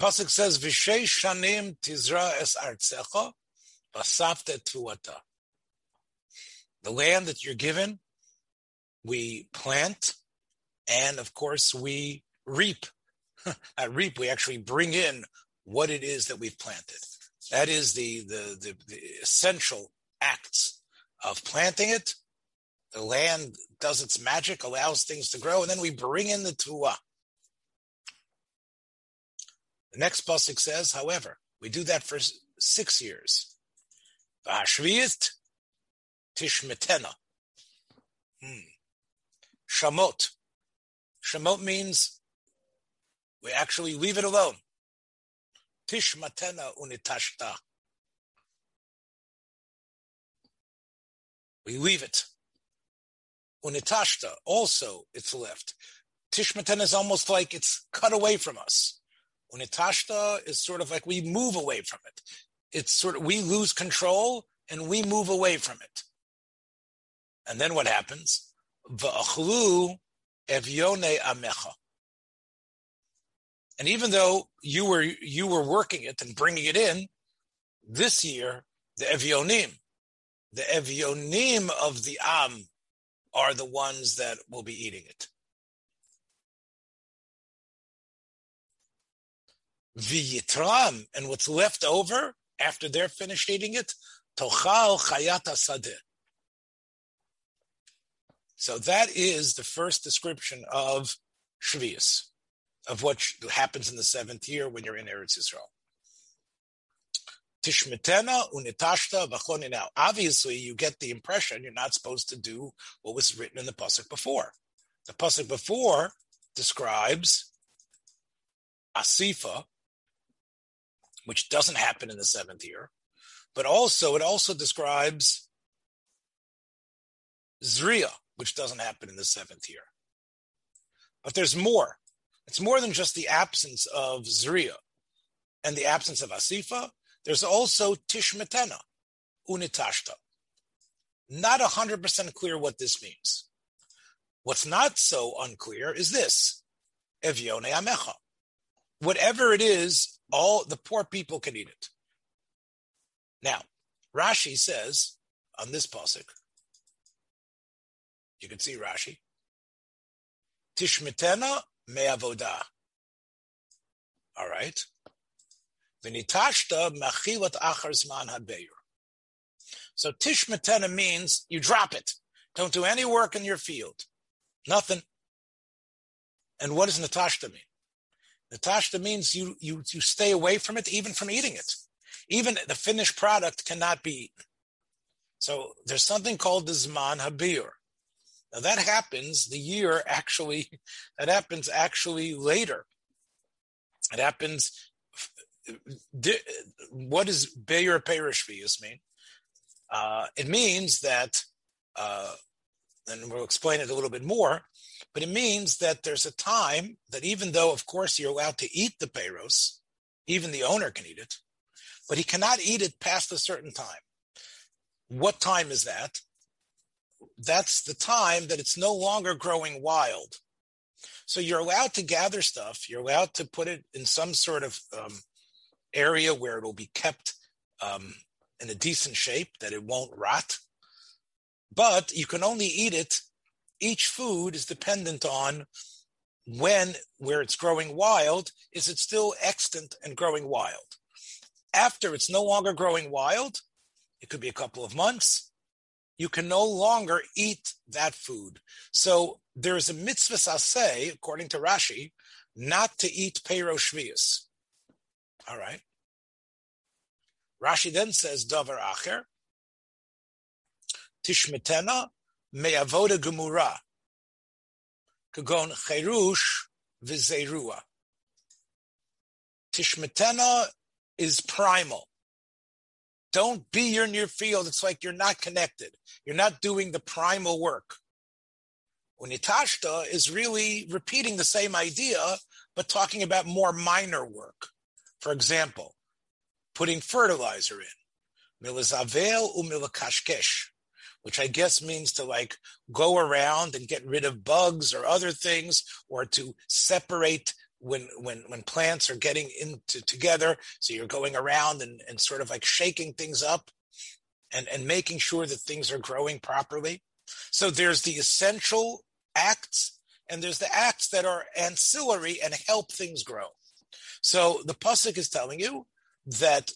Pasuk says, "V'shei shanim tizra es artzecha, v'safte tuata." The land that you're given, we plant, and of course we reap. At reap, we actually bring in what it is that we've planted. That is the the, the, the essential acts of planting it. The land does its magic, allows things to grow, and then we bring in the tuah. The next pasuk says, however, we do that for six years. V'hashviyit tishmetena. Hmm. Shamot. Shamot means we actually leave it alone. Tishmatena unitashta. We leave it. Unitashta, also it's left. Tishmatena is almost like it's cut away from us. Unitashta is sort of like we move away from it. It's sort of we lose control and we move away from it. And then what happens? V'achlu evione amecha. And even though you were you were working it and bringing it in, this year the evionim, the evionim of the am, are the ones that will be eating it. V'yitram, and what's left over after they're finished eating it, tochal chayata sadeh. So that is the first description of Shvius, of what happens in the seventh year when you're in Eretz Yisrael. Tishmetena unitashta v'choni. Now, obviously, you get the impression you're not supposed to do what was written in the pasuk before. The pasuk before describes asifa, which doesn't happen in the seventh year, but also it also describes zriya, which doesn't happen in the seventh year. But there's more. It's more than just the absence of zriya and the absence of asifa. There's also tishmetena, unitashta. Not 100% clear what this means. What's not so unclear is this, evione amecha. Whatever it is, all the poor people can eat it. Now, Rashi says on this pasuk, you can see Rashi, Tishmetena me'avoda. All right. V'nitashta machilat achar zman habeir. So tishmetena means you drop it. Don't do any work in your field. Nothing. And what does natashta mean? Natashta means you, you, you stay away from it, even from eating it. Even the finished product cannot be eaten. So there's something called the Zman Habir. Now that happens the year actually, that happens actually later. It happens, what does Beir Perishvius mean? Uh, it means that, uh, and we'll explain it a little bit more, but it means that there's a time that even though, of course, you're allowed to eat the peiros, even the owner can eat it, but he cannot eat it past a certain time. What time is that? That's the time that it's no longer growing wild. So you're allowed to gather stuff. You're allowed to put it in some sort of um, area where it'll be kept um, in a decent shape, that it won't rot. But you can only eat it each food is dependent on when, where it's growing wild, is it still extant and growing wild? After it's no longer growing wild, it could be a couple of months, you can no longer eat that food. So there is a mitzvah saseh, according to Rashi, not to eat peiro shvius. All right. Rashi then says, Davar acher, tishmetena me'avoda gemura, kagon cherush v'zeirua. Tishmetena is primal. Don't be in your field. It's like you're not connected. You're not doing the primal work. Unitashta is really repeating the same idea, but talking about more minor work. For example, putting fertilizer in. Milizavel umilakashkesh, which I guess means to like go around and get rid of bugs or other things, or to separate when when when plants are getting into together. So you're going around and, and sort of like shaking things up and, and making sure that things are growing properly. So there's the essential acts and there's the acts that are ancillary and help things grow. So the pasuk is telling you that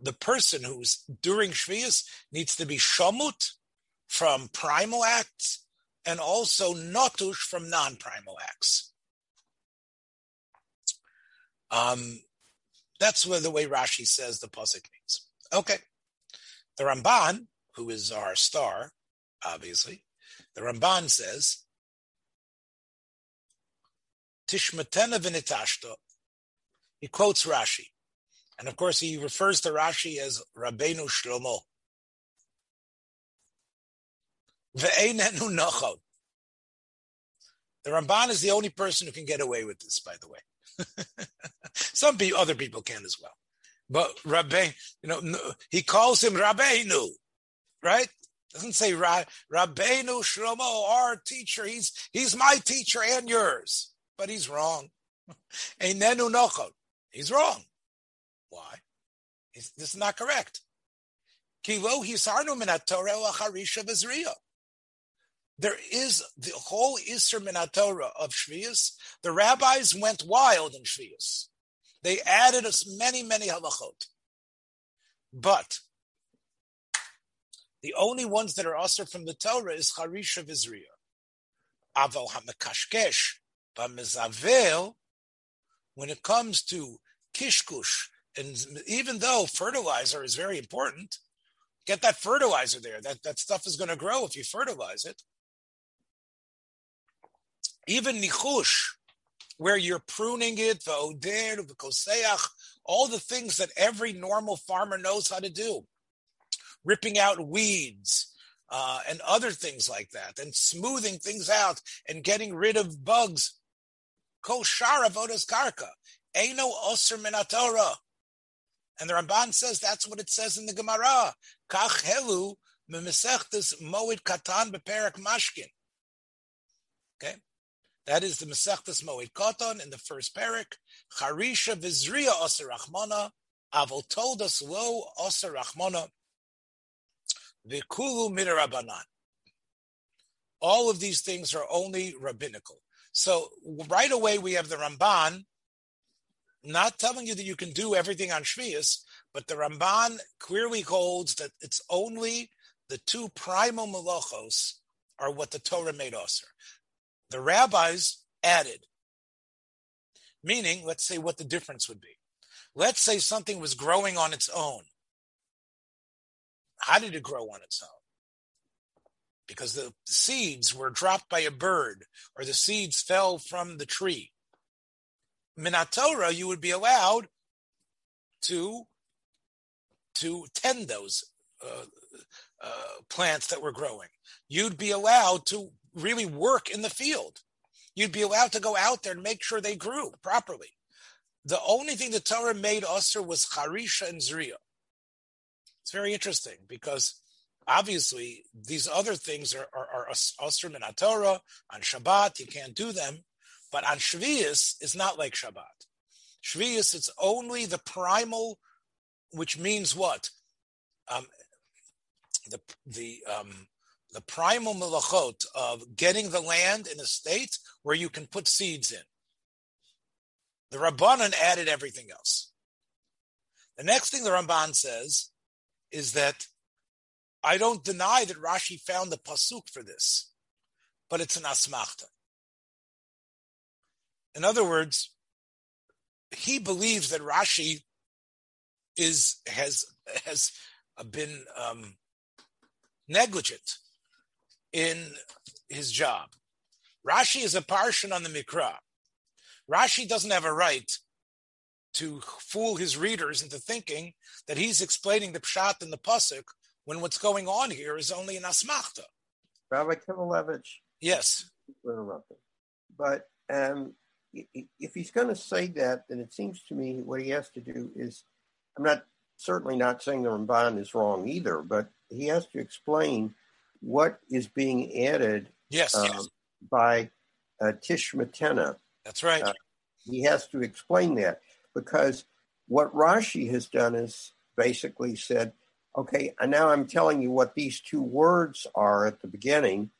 the person who's during Shvius needs to be shamut from primal acts and also notush from non-primal acts. Um, that's where the way Rashi says the pasuk means. Okay, the Ramban, who is our star, obviously, the Ramban says, Tishmatena v'nitashta. He quotes Rashi. And of course, he refers to Rashi as Rabbeinu Shlomo. The Ramban is the only person who can get away with this, by the way. Some other people can as well. But Rabbe, you know, he calls him Rabbeinu, right? Doesn't say Ra, Rabbeinu Shlomo, our teacher. He's he's my teacher and yours, but he's wrong. Einenu nochot. He's wrong. Why? This is not correct. There is the whole Isser Minatorah of Shvius. The rabbis went wild in Shvius. They added us many, many halachot. But the only ones that are usher from the Torah is Harisha Vizriya. Aval HaMekashkesh, Bamizavel, when it comes to Kishkush, and even though fertilizer is very important, get that fertilizer there. That, that stuff is going to grow if you fertilize it even nichush, where you're pruning it, the oder, the koseach, all the things that every normal farmer knows how to do, ripping out weeds uh, and other things like that, and smoothing things out and getting rid of bugs. Kol shara karka, eno osir minatora. And the Ramban says that's what it says in the Gemara. Kach helu memesechtes moed katan beperak mashkin. Okay, that is the Masechtas Moed katan in the first parak. Charisha v'zriya oser rachmana, avol told us lo oser rachmana, v'kulu midarabanan. All of these things are only rabbinical. So right away we have the Ramban not telling you that you can do everything on Shvius, but the Ramban clearly holds that it's only the two primal malachos are what the Torah made osir the rabbis added. Meaning, let's say what the difference would be. Let's say something was growing on its own. How did it grow on its own? Because the seeds were dropped by a bird or the seeds fell from the tree. Minatora, you would be allowed to, to tend those uh, uh, plants that were growing. You'd be allowed to really work in the field. You'd be allowed to go out there and make sure they grew properly. The only thing the Torah made usher was charisha and zriya. It's very interesting because obviously these other things are, are, are usher min Torah. On Shabbat, you can't do them. But on Shvius, it's not like Shabbat. Shvius, it's only the primal, which means what? Um, the the um, the primal melachot of getting the land in a state where you can put seeds in. The Rabbanan added everything else. The next thing the Ramban says is that I don't deny that Rashi found the pasuk for this, but it's an asmachta. In other words, he believes that Rashi is has has been um, negligent in his job. Rashi is a parshan on the Mikra. Rashi doesn't have a right to fool his readers into thinking that he's explaining the pshat and the pasuk when what's going on here is only an asmachta. Rabbi Kivelevitz. Yes. But um, if he's going to say that, then it seems to me what he has to do is, I'm not certainly not saying the Ramban is wrong either, but he has to explain what is being added yes, um, yes. by uh, Tishmatena. That's right. Uh, he has to explain that because what Rashi has done is basically said, okay, and now I'm telling you what these two words are at the beginning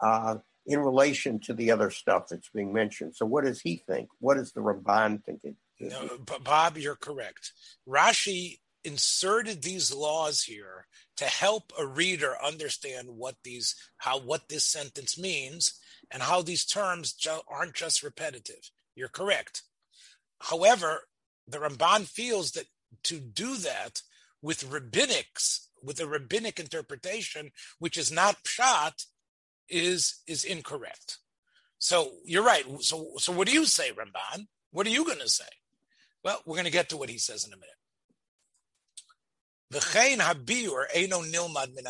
uh, in relation to the other stuff that's being mentioned. So, what does he think? What does the Ramban think? No, Bob, you're correct. Rashi inserted these laws here to help a reader understand what these how what this sentence means and how these terms ju- aren't just repetitive. You're correct. However, the Ramban feels that to do that with rabbinics, with a rabbinic interpretation, which is not pshat, is is incorrect. So you're right. So so what do you say, Ramban? What are you going to say? Well, we're going to get to what he says in a minute. Habiur eino nilmad min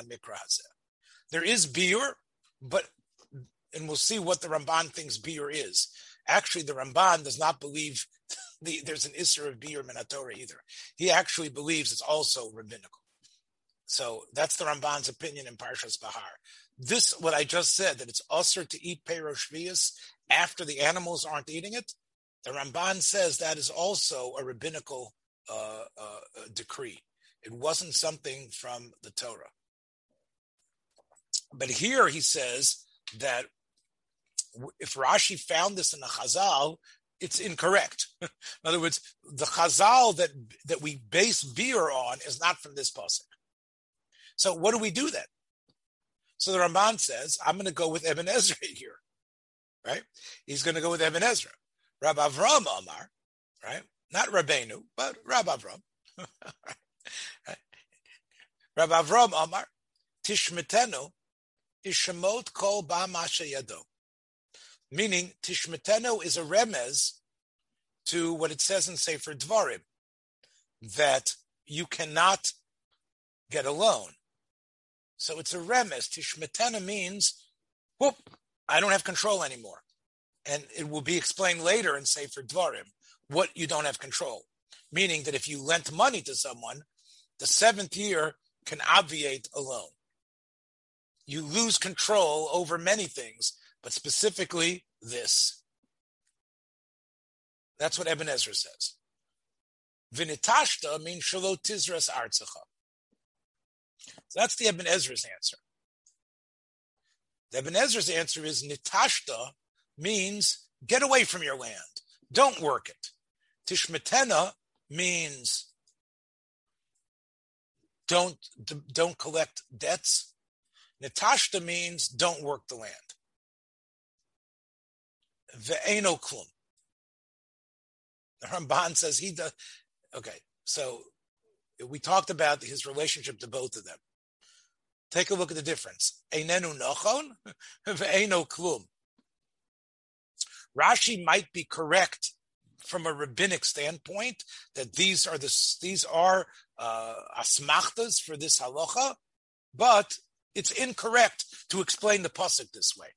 There is biur, but and we'll see what the Ramban thinks biur is. Actually, the Ramban does not believe the, there's an Isser of Biur Minatora either. He actually believes it's also rabbinical. So that's the Ramban's opinion in Parshas Bahar. This, what I just said, that it's usher to eat Peroshvius after the animals aren't eating it, the Ramban says that is also a rabbinical uh, uh, decree. It wasn't something from the Torah. But here he says that if Rashi found this in the Chazal, it's incorrect. in other words, the Chazal that that we base beer on is not from this pasuk. So what do we do then? So the Ramban says, I'm going to go with Ibn Ezra here, right? He's going to go with Ibn Ezra. Rabbi Avram Amar, right? Not Rabbeinu, but Rabbi Avram. Rabbi Avram Amar, Tishmetenu, Ishamot Kol Ba Masha Yado. Meaning, Tishmetenu is a remez to what it says in Sefer Dvarim, that you cannot get a loan. So it's a remez. Tishmetenu means, whoop, I don't have control anymore. And it will be explained later in Sefer Dvarim what you don't have control. Meaning that if you lent money to someone, the seventh year can obviate a loan. You lose control over many things but specifically this. That's what Ibn Ezra says. Vinitashta means shalot tizras. So that's the Ibn Ezra's answer. The Ezra's answer is nitashta means get away from your land. Don't work it. Tishmetena means don't don't collect debts. Natashta means don't work the land ve'eno klum. The Ramban says he does. Okay, so we talked about his relationship to both of them. Take a look at the difference. Einenu nochon ve'eno klum. Rashi might be correct from a rabbinic standpoint that these are the these are uh, asmachtas for this halacha, but it's incorrect to explain the pasuk this way.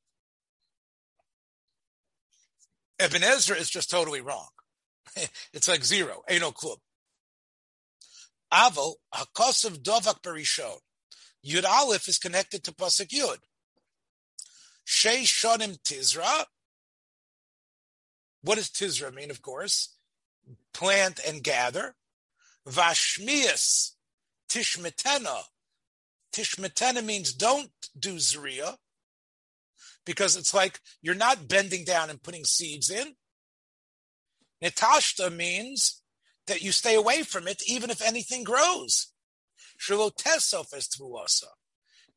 Ibn Ezra is just totally wrong. it's like zero, ain't no clue. Aval, Hakosav Dovak Barishon. Yud Aleph is connected to Pasuk Yud. Shei Shonim Tizra. What does Tizra mean, of course? Plant and gather. Vashmias Tishmetena. Tishmetena means don't do Zriya because it's like you're not bending down and putting seeds in. Natashta means that you stay away from it even if anything grows.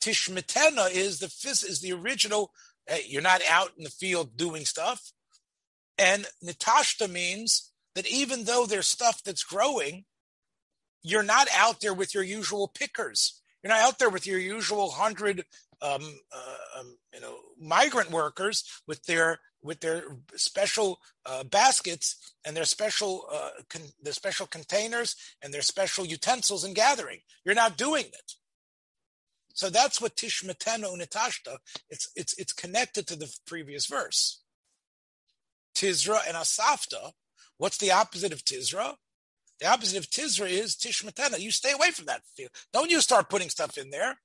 Tishmetena is the is the original. Hey, you're not out in the field doing stuff. And Natashta means that even though there's stuff that's growing, you're not out there with your usual pickers. You're not out there with your usual hundred um, uh, um, you know, migrant workers with their with their special uh, baskets and their special uh, con- their special containers and their special utensils and gathering. You're not doing it. So that's what Tishmatena Unitashta. It's it's it's connected to the previous verse. Tizra and Asafta. What's the opposite of Tizra? The opposite of Tizra is Tishmatena. You stay away from that field. Don't you start putting stuff in there.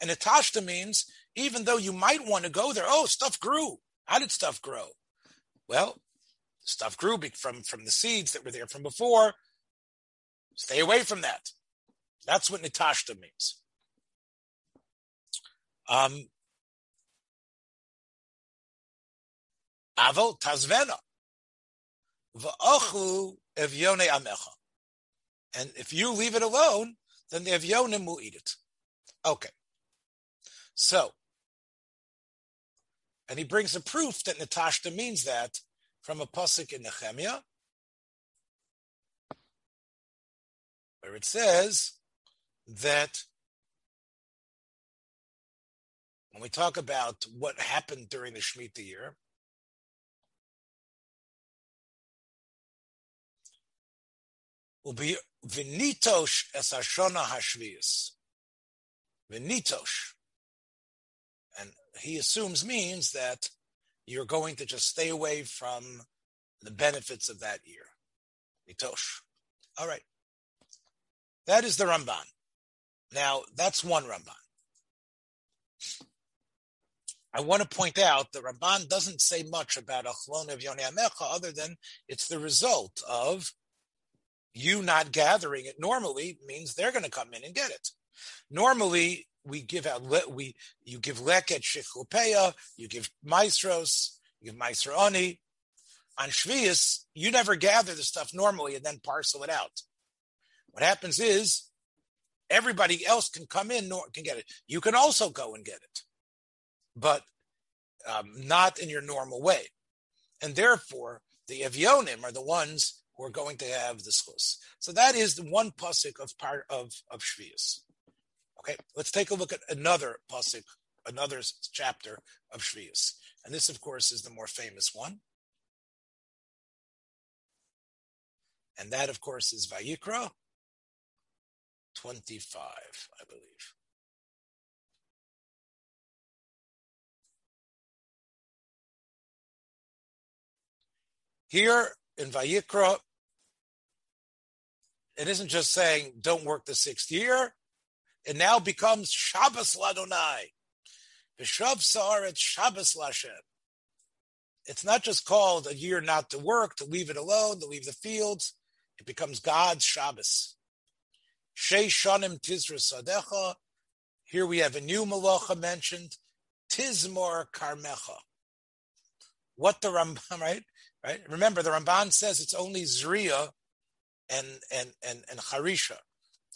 And Atashta means even though you might want to go there, oh, stuff grew. How did stuff grow? Well, stuff grew from, from the seeds that were there from before. Stay away from that. That's what Natashta means. Um, tazvena. V'ochu evyone amecha. And if you leave it alone, then the evyonim will eat it. Okay. So, and he brings a proof that Natashta means that from a pasuk in Nehemiah, where it says that when we talk about what happened during the Shemitah year, will be vinitosh es hashona hashvius. Vinitosh and he assumes means that you're going to just stay away from the benefits of that year. Mitosh. All right. That is the Ramban. Now, that's one Ramban. I want to point out the Ramban doesn't say much about Achlon of Yoni Amecha other than it's the result of you not gathering it normally means they're going to come in and get it. Normally, we give out we you give leket shechlupeya, you give maestros, you give maestroni. On Shvius, you never gather the stuff normally and then parcel it out. What happens is everybody else can come in nor can get it. You can also go and get it, but um, not in your normal way. And therefore, the Evionim are the ones who are going to have the schus. So that is the one pasuk of part of of Shvius. Okay, let's take a look at another pasuk, another chapter of Shvius, and this, of course, is the more famous one, and that, of course, is Vayikra twenty-five, I believe. Here in Vayikra, it isn't just saying don't work the sixth year it now becomes Shabbos Ladonai. Vishav Saaret Shabbos Lashem. It's not just called a year not to work, to leave it alone, to leave the fields. It becomes God's Shabbos. Shei Shanim Tizra Sadecha. Here we have a new malacha mentioned, Tizmor Karmecha. What the Ramban, right? Right. Remember, the Ramban says it's only Zriya and and and and Harisha.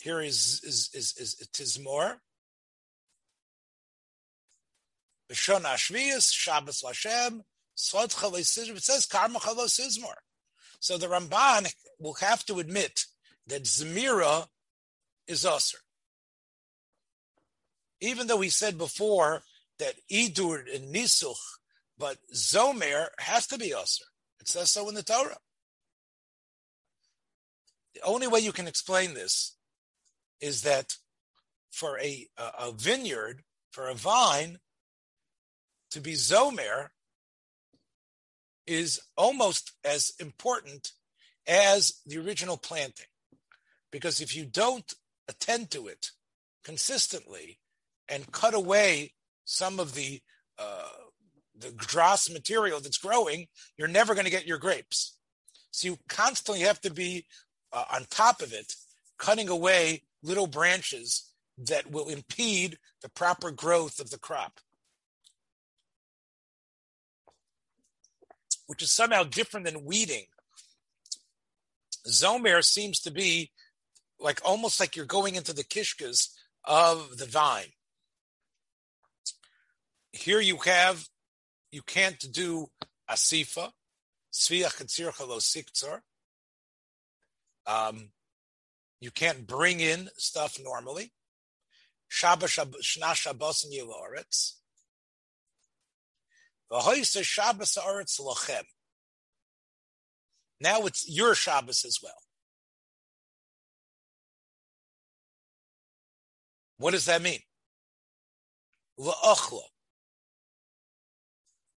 Here is is is, is more. B'shon Ashvius, Shabbos Lashem, Sod Chalei It says Karma Chalos Sizmor. So the Ramban will have to admit that Zemira is Usr. Even though we said before that Idur and Nisuch, but Zomer has to be Usr. It says so in the Torah. The only way you can explain this is that for a, a vineyard, for a vine, to be zomer is almost as important as the original planting. Because if you don't attend to it consistently and cut away some of the uh, the grass material that's growing, you're never going to get your grapes. So you constantly have to be uh, on top of it, cutting away little branches that will impede the proper growth of the crop. Which is somehow different than weeding. Zomer seems to be like almost like you're going into the kishkas of the vine. Here you have, you can't do asifa, sviach um, you can't bring in stuff normally. Shabbat Shna Shabbos and Yiloretz. Shabbos. Now it's your Shabbos as well. What does that mean?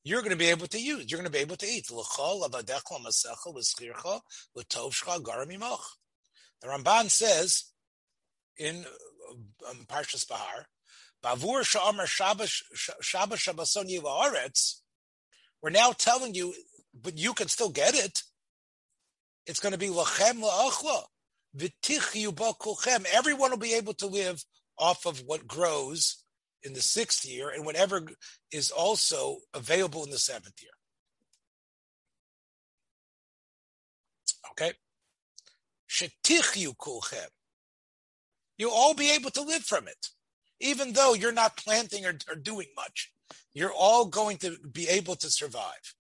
You're going to be able to use. You're going to be able to eat. The Ramban says in um, Parshas Bahar, Bavur Sha'amar Shabbos Shabbason Yivaretz, we're now telling you, but you can still get it. It's going to be lachem la'achla. V'tichyu kulchem. Everyone will be able to live off of what grows in the sixth year and whatever is also available in the seventh year. Okay? Shetichyu kulchem. You'll all be able to live from it, even though you're not planting or, or doing much. You're all going to be able to survive.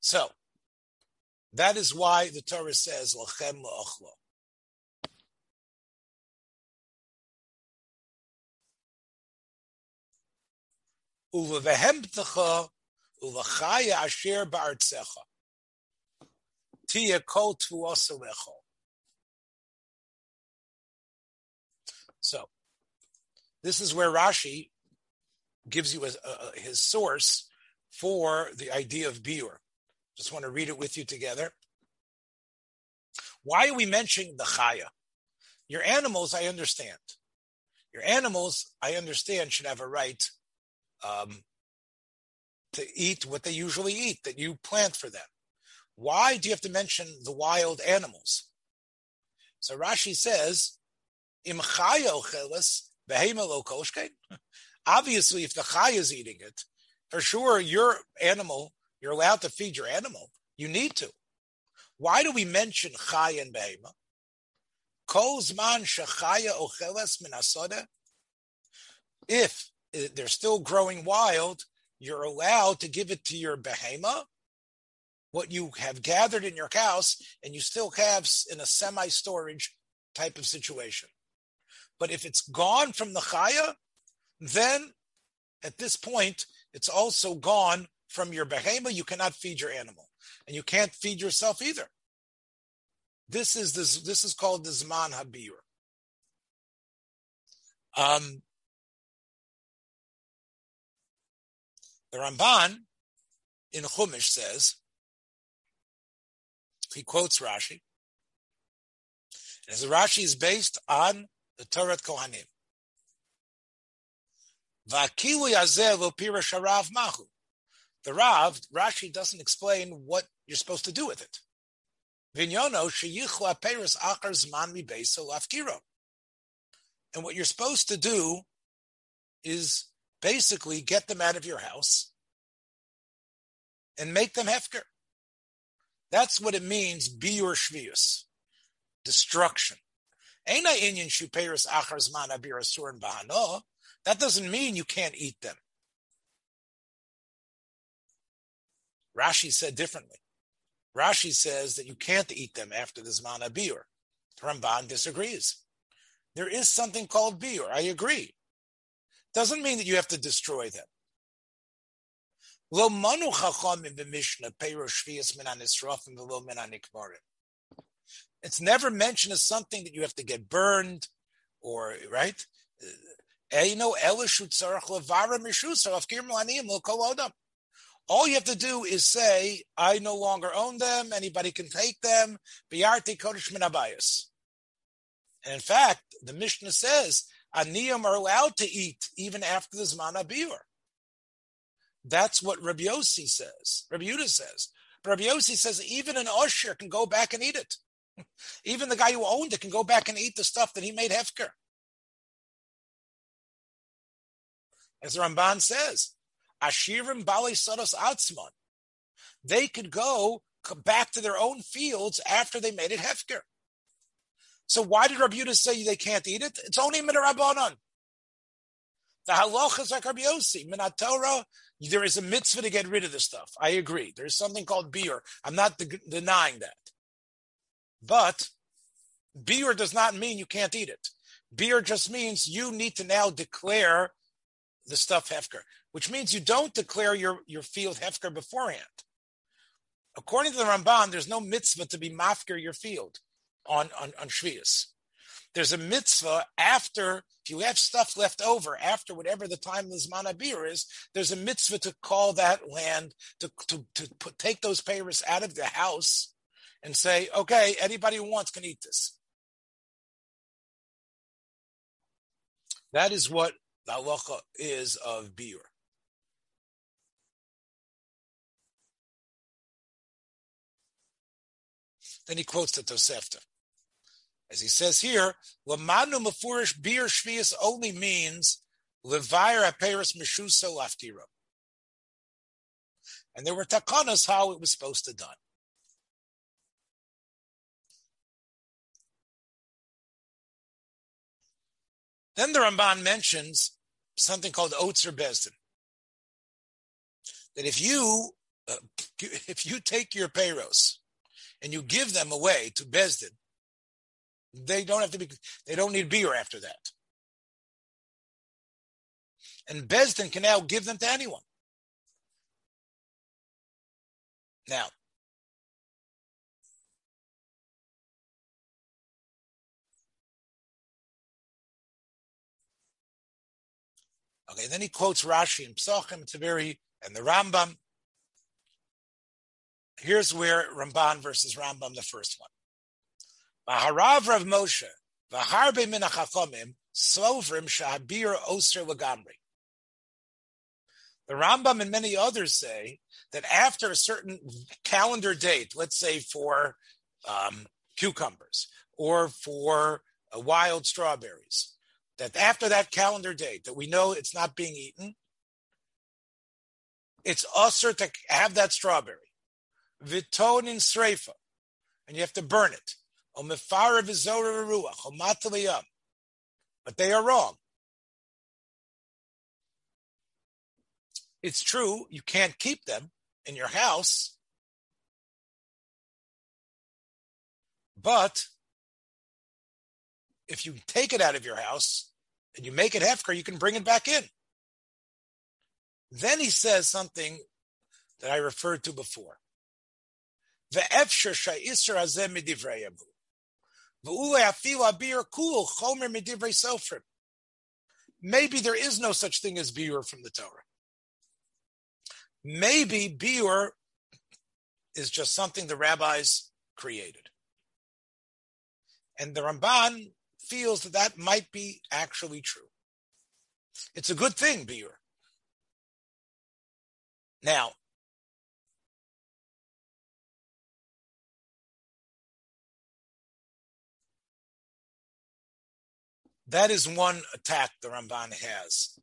So, that is why the Torah says, Lachem la'achlo. Uvevehemtecha uvachaya asher ba'artzecha. Kol. So, this is where Rashi gives you a, a, his source for the idea of biur. Just want to read it with you together. Why are we mentioning the chaya? Your animals, I understand. Your animals, I understand, should have a right um, to eat what they usually eat that you plant for them. Why do you have to mention the wild animals? So Rashi says, "Im Obviously, if the chay is eating it, for sure your animal, you're allowed to feed your animal. You need to. Why do we mention chay and behema? Kolzman shachaya ocheles min If eh, they're still growing wild, you're allowed to give it to your behema, what you have gathered in your house, and you still have in a semi-storage type of situation. But if it's gone from the chaya, then at this point, it's also gone from your behema. You cannot feed your animal, and you can't feed yourself either. This is this. This is called the zman habir. Um, the Ramban in Chumash says he quotes Rashi, and as Rashi is based on the Torah Kohanim. The Rav, Rashi doesn't explain what you're supposed to do with it. And what you're supposed to do is basically get them out of your house and make them hefker. That's what it means, be your shvius, destruction. Aina in Shuperis Akharzmanabirasur and Bahano. That doesn't mean you can't eat them. Rashi said differently. Rashi says that you can't eat them after the Zman Abir. Ramban disagrees. There is something called Biur. I agree. Doesn't mean that you have to destroy them. Manu It's never mentioned as something that you have to get burned or, right? All you have to do is say, I no longer own them, anybody can take them. And in fact, the Mishnah says, Aniyim are allowed to eat even after the Zman Abiyur. That's what Rabbi Yossi says. Rabbi Yudah says. Rabbi Yossi says even an usher can go back and eat it. even the guy who owned it can go back and eat the stuff that he made hefker. As the Ramban says, Ashirim Bali Sodos Atzman. They could go back to their own fields after they made it Hefker. So why did Rabbi Yudah say they can't eat it? It's only Minarabanan. The halacha is like Rabbi Yossi. Minatora, there is a mitzvah to get rid of this stuff. I agree. There's something called beer. I'm not de- denying that. But beer does not mean you can't eat it. Beer just means you need to now declare the stuff hefker. which means you don't declare your, your field hefker beforehand. According to the Ramban, there's no mitzvah to be mafker your field on, on, on Shvius. There's a mitzvah after, if you have stuff left over, after whatever the time of the is, there's a mitzvah to call that land, to, to, to put, take those payers out of the house and say, okay, anybody who wants can eat this. That is what the halacha is of beer. Then he quotes the Tosefta. As he says here, Lamanu Mafurish Bir Shvius only means Levire Aperis Meshusa Laftiro. And there were takanas how it was supposed to done. Then the Ramban mentions something called Otzer Bezdin. That if you uh, if you take your payros and you give them away to Bezdin, they don't have to be they don't need beer after that. And Bezdin can now give them to anyone. Now, Okay, then he quotes Rashi and Psachim. Very and the Rambam. Here's where Ramban versus Rambam, the first one. Vaharav Rav Moshe, Vaharbe min Slovrim shahabir oser lagamri. The Rambam and many others say that after a certain calendar date, let's say for um, cucumbers or for uh, wild strawberries, that after that calendar date that we know it's not being eaten, it's usher to have that strawberry. Viton in sreifa, and you have to burn it. But they are wrong. It's true, you can't keep them in your house, but if you take it out of your house, and you make it hefker, you can bring it back in. Then he says something that I referred to before. Maybe there is no such thing as biur from the Torah. Maybe biur is just something the rabbis created. And the Ramban feels that that might be actually true. It's a good thing, biur. Now, that is one attack the Ramban has.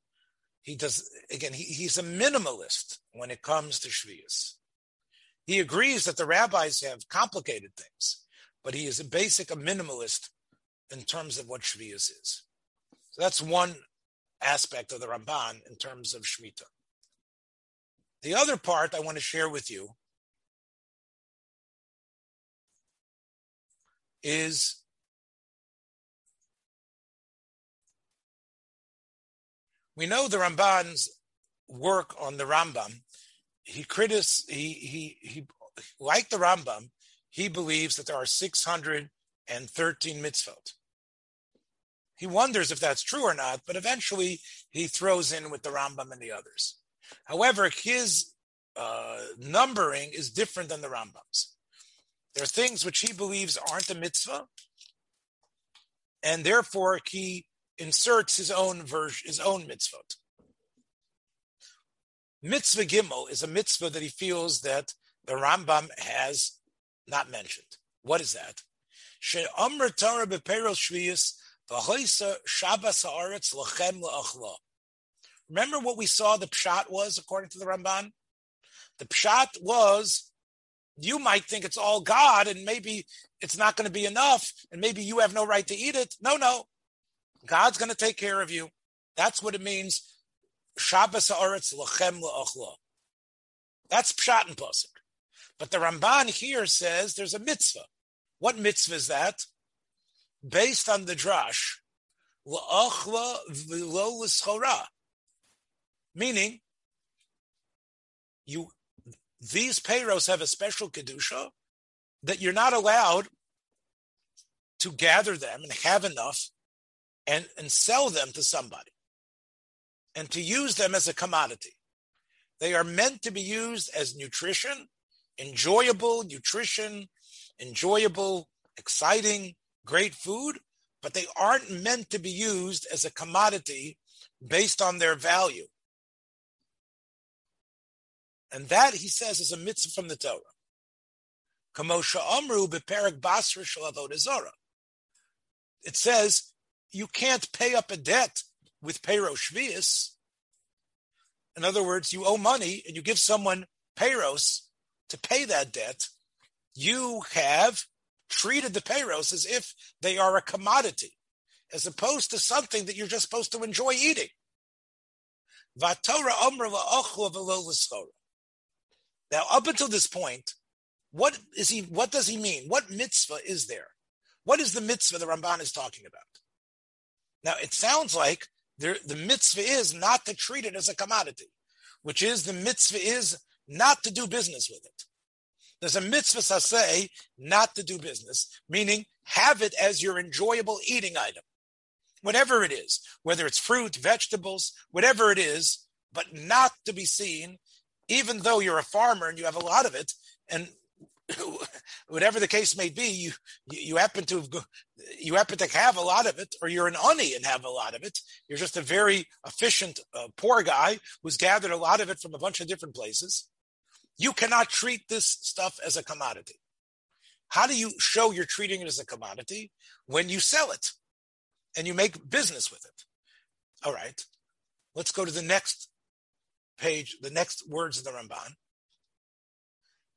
He does again. He, he's a minimalist when it comes to shvius. He agrees that the rabbis have complicated things, but he is a basic a minimalist in terms of what Shvius is. So that's one aspect of the Ramban in terms of Shemitah. The other part I want to share with you is we know the Ramban's work on the Rambam. He critis he he he like the Rambam, he believes that there are 613 mitzvot. He wonders if that's true or not, but eventually he throws in with the Rambam and the others. However, his uh, numbering is different than the Rambam's. There are things which he believes aren't a mitzvah, and therefore he inserts his own version, his own mitzvot. Mitzvah Gimel is a mitzvah that he feels that the Rambam has not mentioned. What is that? Remember what we saw the pshat was according to the Ramban? The pshat was you might think it's all God and maybe it's not going to be enough and maybe you have no right to eat it. No, no. God's going to take care of you. That's what it means. Shabbos haaretz lachem la'achla. That's pshat and pasuk. But the Ramban here says there's a mitzvah. What mitzvah is that? based on the drash, la'achla v'lo l'schora. meaning you these payros have a special kedusha that you're not allowed to gather them and have enough and, and sell them to somebody and to use them as a commodity. They are meant to be used as nutrition, enjoyable nutrition, enjoyable, exciting, great food, but they aren't meant to be used as a commodity based on their value. And that, he says, is a mitzvah from the Torah. It says you can't pay up a debt with payro shvius. In other words, you owe money and you give someone payros to pay that debt. You have treated the payros as if they are a commodity, as opposed to something that you're just supposed to enjoy eating. Now, up until this point, what is he? What does he mean? What mitzvah is there? What is the mitzvah the Ramban is talking about? Now, it sounds like there, the mitzvah is not to treat it as a commodity, which is the mitzvah is not to do business with it. There's a mitzvah say not to do business, meaning have it as your enjoyable eating item, whatever it is, whether it's fruit, vegetables, whatever it is, but not to be seen, even though you're a farmer and you have a lot of it, and whatever the case may be, you you happen to you happen to have a lot of it, or you're an oni and have a lot of it. You're just a very efficient uh, poor guy who's gathered a lot of it from a bunch of different places. You cannot treat this stuff as a commodity. How do you show you're treating it as a commodity when you sell it and you make business with it? All right, let's go to the next page, the next words of the Ramban.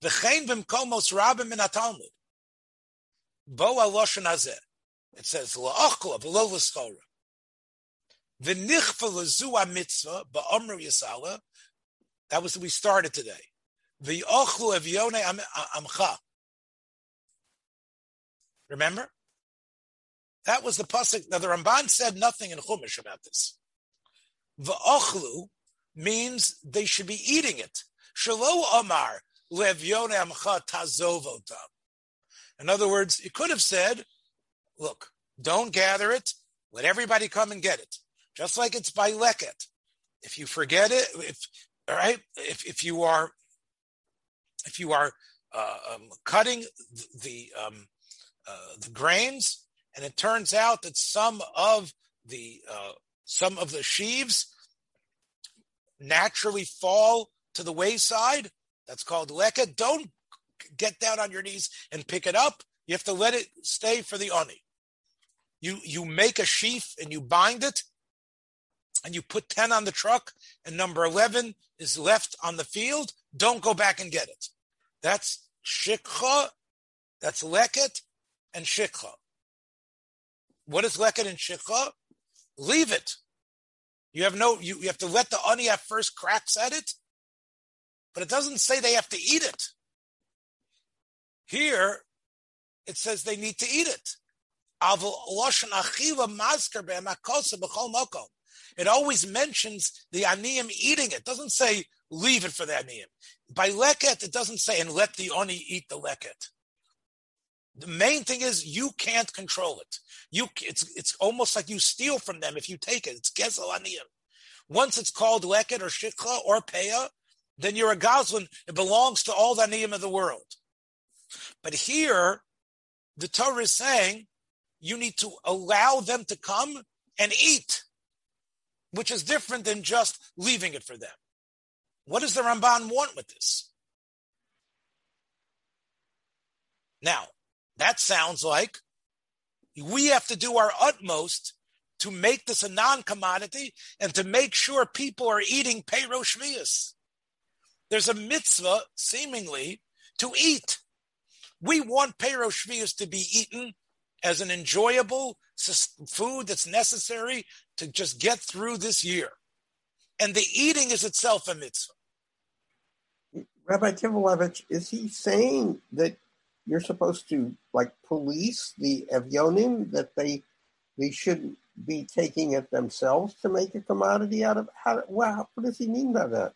V'chein b'mkomos rabim min haTalmud. Bo aloshen hazeh. It says la'achla v'lo l'schora. V'nichfa l'zu mitzvah ba'omru yisala. That was we started today. V'yochlu evyone amcha. Remember? That was the pasuk. Now the Ramban said nothing in Chumash about this. V'ochlu means they should be eating it. Shalo Amar in other words, you could have said, look, don't gather it, let everybody come and get it. Just like it's by leket. If you forget it, if all right, if, if you are if you are uh, um, cutting the um, uh, the grains, and it turns out that some of the uh, some of the sheaves naturally fall to the wayside, that's called leka. Don't get down on your knees and pick it up. You have to let it stay for the oni. You you make a sheaf and you bind it, and you put ten on the truck, and number eleven is left on the field. Don't go back and get it. That's shikha. That's leket and shikha. What is leket and shikha? Leave it. You have no. You, you have to let the oni have first cracks at it, but it doesn't say they have to eat it. Here, it says they need to eat it. It always mentions the aniyim eating it. it. Doesn't say leave it for the aniyim. By leket, it doesn't say and let the oni eat the leket. The main thing is you can't control it. You it's it's almost like you steal from them if you take it. It's gezel aniyim. Once it's called leket or shikha or peah, then you're a gazlan. It belongs to all the Aniyim of the world. But here, the Torah is saying you need to allow them to come and eat, which is different than just leaving it for them. What does the Ramban want with this? Now, that sounds like we have to do our utmost to make this a non-commodity and to make sure people are eating payro shvius there's a mitzvah, seemingly, to eat. We want Pero to be eaten as an enjoyable food that's necessary to just get through this year. And the eating is itself a mitzvah. Rabbi Kivelevitz, is he saying that you're supposed to like police the Evyonim, that they they shouldn't be taking it themselves to make a commodity out of how wow, what does he mean by that?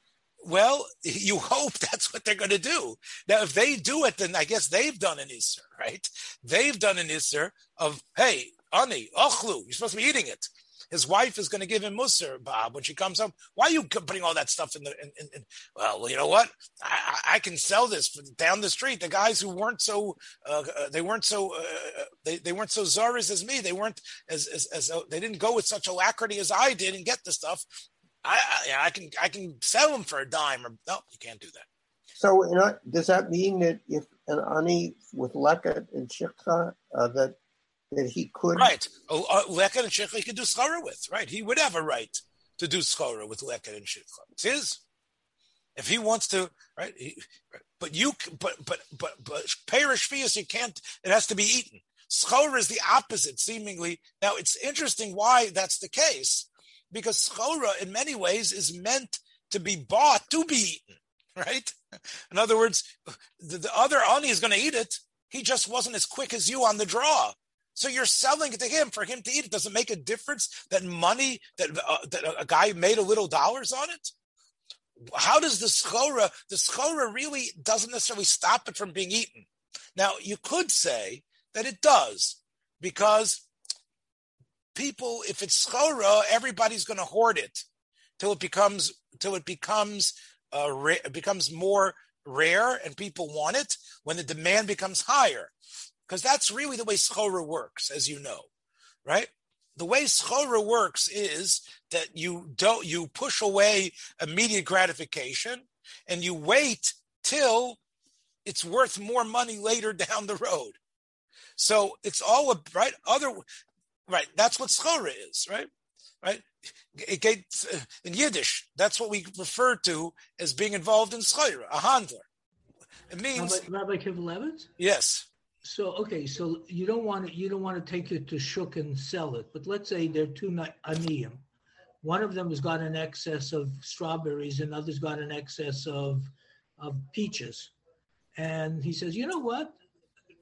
Well, you hope that's what they're going to do. Now, if they do it, then I guess they've done an Isser, right? They've done an Isser of, hey, ani, ochlu, you're supposed to be eating it. His wife is going to give him musr, Bob, when she comes home. Why are you putting all that stuff in the? In, in, in? Well, you know what? I, I, can sell this down the street. The guys who weren't so, uh, uh they weren't so, uh, uh, they, they weren't so zaras as me. They weren't as as, as uh, they didn't go with such alacrity as I did and get the stuff. I, I, I can I can sell them for a dime or no, you can't do that. So, you know, does that mean that if an ani with leket and shikha uh, that that he could right. Oh, uh, leket and shikha he could do schara with right? He would have a right to do schara with leket and shikha. It's his. If he wants to right he, but you but but but but perish fias you can't it has to be eaten. Schora is the opposite seemingly. Now it's interesting why that's the case because schora in many ways is meant to be bought to be eaten right in other words the, the other ani is going to eat it he just wasn't as quick as you on the draw so you're selling it to him for him to eat it. Does it make a difference that money that uh, that a guy made a little dollars on it? How does the schora? The schora really doesn't necessarily stop it from being eaten. Now you could say that it does because people, if it's schora, everybody's going to hoard it till it becomes till it becomes uh, ra- becomes more rare and people want it when the demand becomes higher because that's really the way schora works, as you know, right? The way schora works is that you don't you push away immediate gratification and you wait till it's worth more money later down the road. So it's all right. Other right. That's what schora is, right? Right. It gets, uh, in Yiddish, that's what we refer to as being involved in schora, a handler. It means Rabbi, Rabbi Yes. So okay, so you don't want to you don't want to take it to Shuk and sell it, but let's say they're two aniyim. One of them has got an excess of strawberries, and others got an excess of of peaches. And he says, you know what?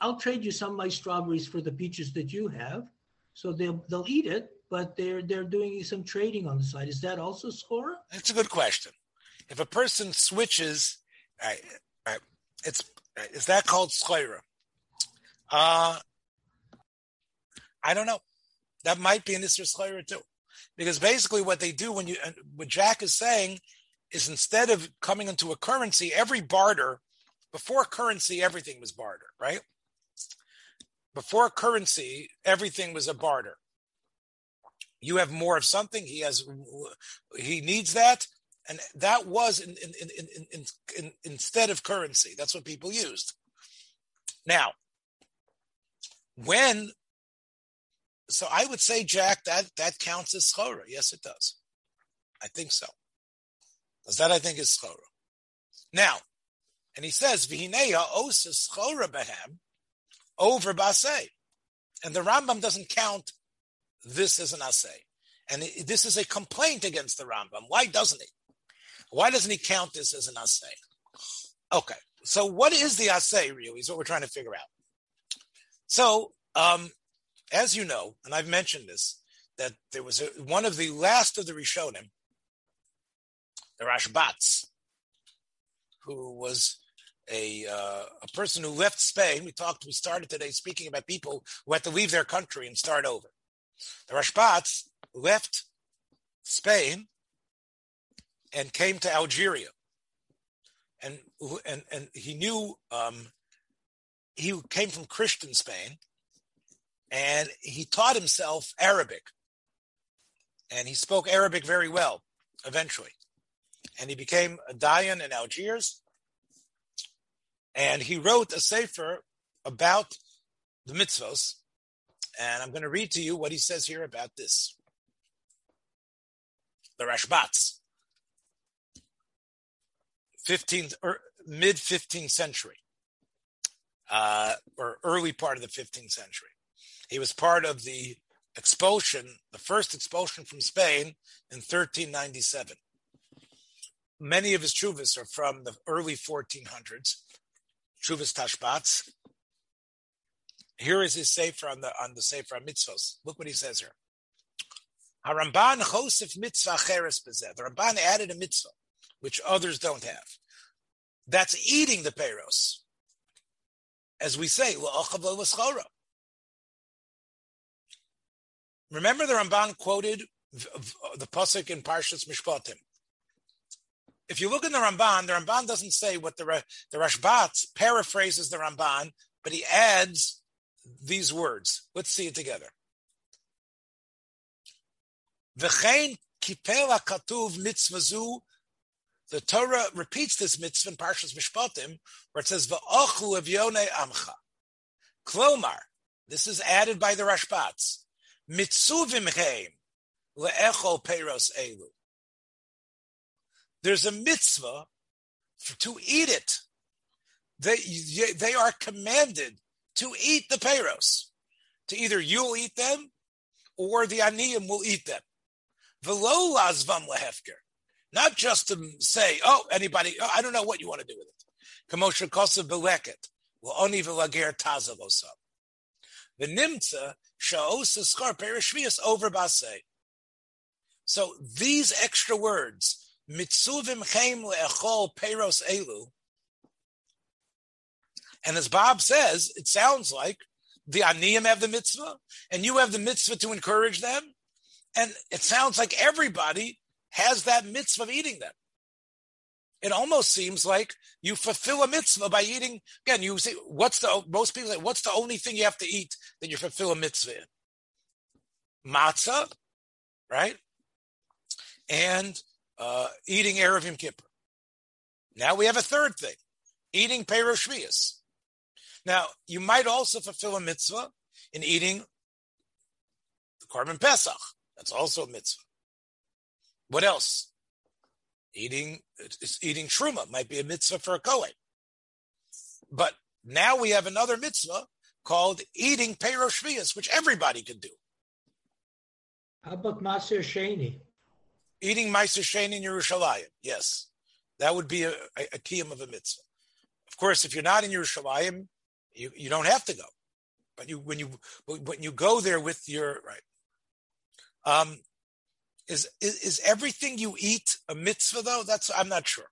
I'll trade you some of my strawberries for the peaches that you have. So they'll they'll eat it, but they're they're doing some trading on the side. Is that also schora? That's a good question. If a person switches, right, right, it's is that called schora? Uh, I don't know. That might be an Isra Schleira too. Because basically what they do when you, what Jack is saying is instead of coming into a currency, every barter, before currency, everything was barter, right? Before currency, everything was a barter. You have more of something, he has, he needs that. And that was in, in, in, in, instead of currency. That's what people used. Now, when so I would say, Jack, that that counts as schora. Yes, it does. I think so. Because that I think is schora. Now, and he says, Vihineya osa schora behem over basei. And the Rambam doesn't count this as an assay. And this is a complaint against the Rambam. Why doesn't he? Why doesn't he count this as an assay? Okay, so what is the assay really is what we're trying to figure out. So, um, as you know, and I've mentioned this, that there was a, one of the last of the Rishonim, the Rashbats, who was a uh, a person who left Spain. We talked. We started today speaking about people who had to leave their country and start over. The Rashbats left Spain and came to Algeria, and and and he knew um, he came from Christian Spain and he taught himself Arabic. And he spoke Arabic very well eventually. And he became a Dayan in Algiers. And he wrote a sefer about the mitzvos. And I'm going to read to you what he says here about this. The Rashbats, 15th, or mid 15th century uh, or early part of the 15th century. He was part of the expulsion, the first expulsion from Spain in 1397. Many of his chuvas are from the early 1400s, chuvas tashbats. Here is his sefer on the on the sefer mitzvos. Look what he says here. Haramban chosef mitzvah bezeh. The Ramban added a mitzvah. which others don't have. That's eating the peros. As we say, Remember the Ramban quoted the pasuk in Parshas Mishpatim. If you look in the Ramban, the Ramban doesn't say what the the Rashbat paraphrases the Ramban, but he adds these words. Let's see it together. The Torah repeats this mitzvah in Parshas Mishpatim, where it says v'ochlu evyone amcha. Klomar, this is added by the Rashbats. Mitzuvim heim le'echol peiros elu. There's a mitzvah for, to eat it. They, they are commanded to eat the peiros. To either you'll eat them or the aniyim will eat them. Velo lazvam lehefker. Not just to say, oh, anybody, oh, I don't know what you want to do with it. Kamosha kosav beleket. Well, oni velager tazavosam. The nimtza sha'osa skar perishvias over base. So these extra words, mitzuvim chem le'echol peros elu, and as Bob says, it sounds like the aniyim have the mitzvah, and you have the mitzvah to encourage them, and it sounds like everybody has that mitzvah of eating them. It almost seems like you fulfill a mitzvah by eating. Again, you see, what's the, most people say, what's the only thing you have to eat that you fulfill a mitzvah in? Matzah, right? And uh, eating Erev Yom Kippur. Now we have a third thing, eating Perosh Now, you might also fulfill a mitzvah in eating the Korban Pesach. That's also a mitzvah. What else? Eating eating truma might be a mitzvah for a kohen. But now we have another mitzvah called eating Perosh which everybody can do. How about Maser Sheni? Eating Maser Sheni in Yerushalayim, yes. That would be a, a, a kiyum of a mitzvah. Of course, if you're not in Yerushalayim, you, you don't have to go. But you when you when you go there with your right. Um, is, is, is everything you eat a mitzvah though? That's I'm not sure.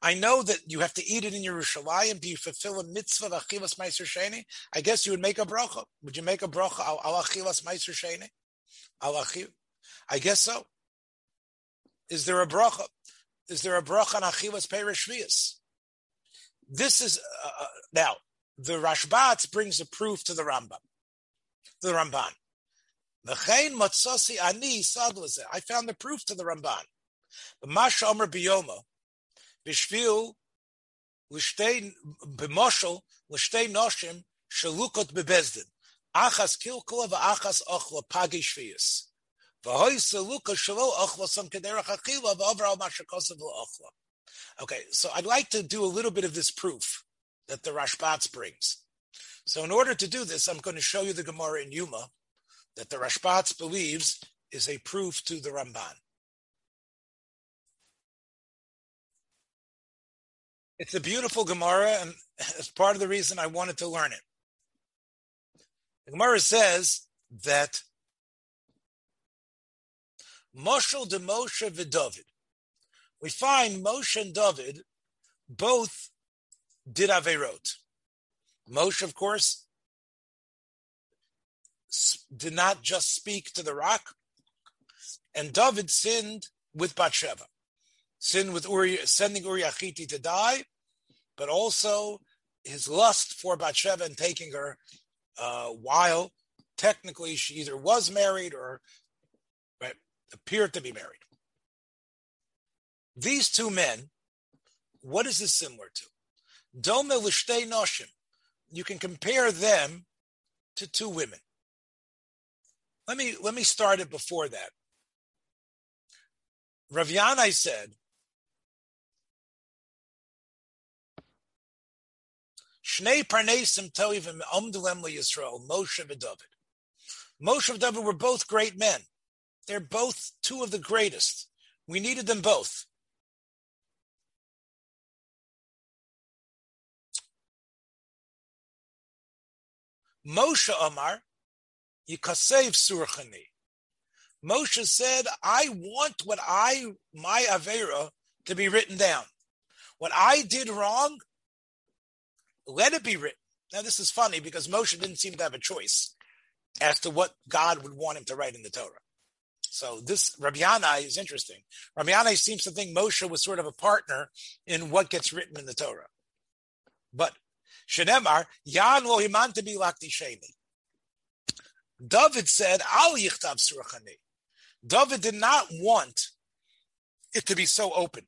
I know that you have to eat it in Yerushalayim. Do you fulfill a mitzvah of achivas meiser sheni? I guess you would make a bracha. Would you make a bracha al achivas meiser sheni? Al achiv? I guess so. Is there a bracha? Is there a bracha on achivas peirishvias? This is uh, uh, now the Rashbat brings a proof to the Rambam, the Ramban. I found the proof to the Ramban. Masha Omer Biyoma, Bishvil, Lishtei, Bimoshel, Lishtei Noshim, Shalukot Bebezdin, Achas Kilkula, Achas Ochla, Pagi Shvius. Okay, so I'd like to do a little bit of this proof that the Rashbats brings. So in order to do this, I'm going to show you the Gemara in Yuma, that the Rashbats believes is a proof to the Ramban. It's a beautiful Gemara, and it's part of the reason I wanted to learn it. The Gemara says that Moshel de Moshe v'David. We find Moshe and David both did Averot. Moshe, of course, did not just speak to the rock. And David sinned with Bathsheba, sinned with Uri, sending Uri Achiti to die, but also his lust for Bathsheba and taking her uh, while technically she either was married or appeared to be married. These two men, what is this similar to? Dome l'shtei noshim. You can compare them to two women. Let me let me start it before that. Rav Yanai said, Shnei Parnesim Tovim Omdulem Yisrael, Moshe and David. Moshe and David were both great men. They're both two of the greatest. We needed them both. Moshe Omar Yikasev Surchani. Moshe said, I want what I, my Avera, to be written down. What I did wrong, let it be written. Now, this is funny because Moshe didn't seem to have a choice as to what God would want him to write in the Torah. So this Rabbi is interesting. Rabbi seems to think Moshe was sort of a partner in what gets written in the Torah. But Shenemar, Yan to be lakti sheni. David said, Al yichtav surachani. David did not want it to be so open.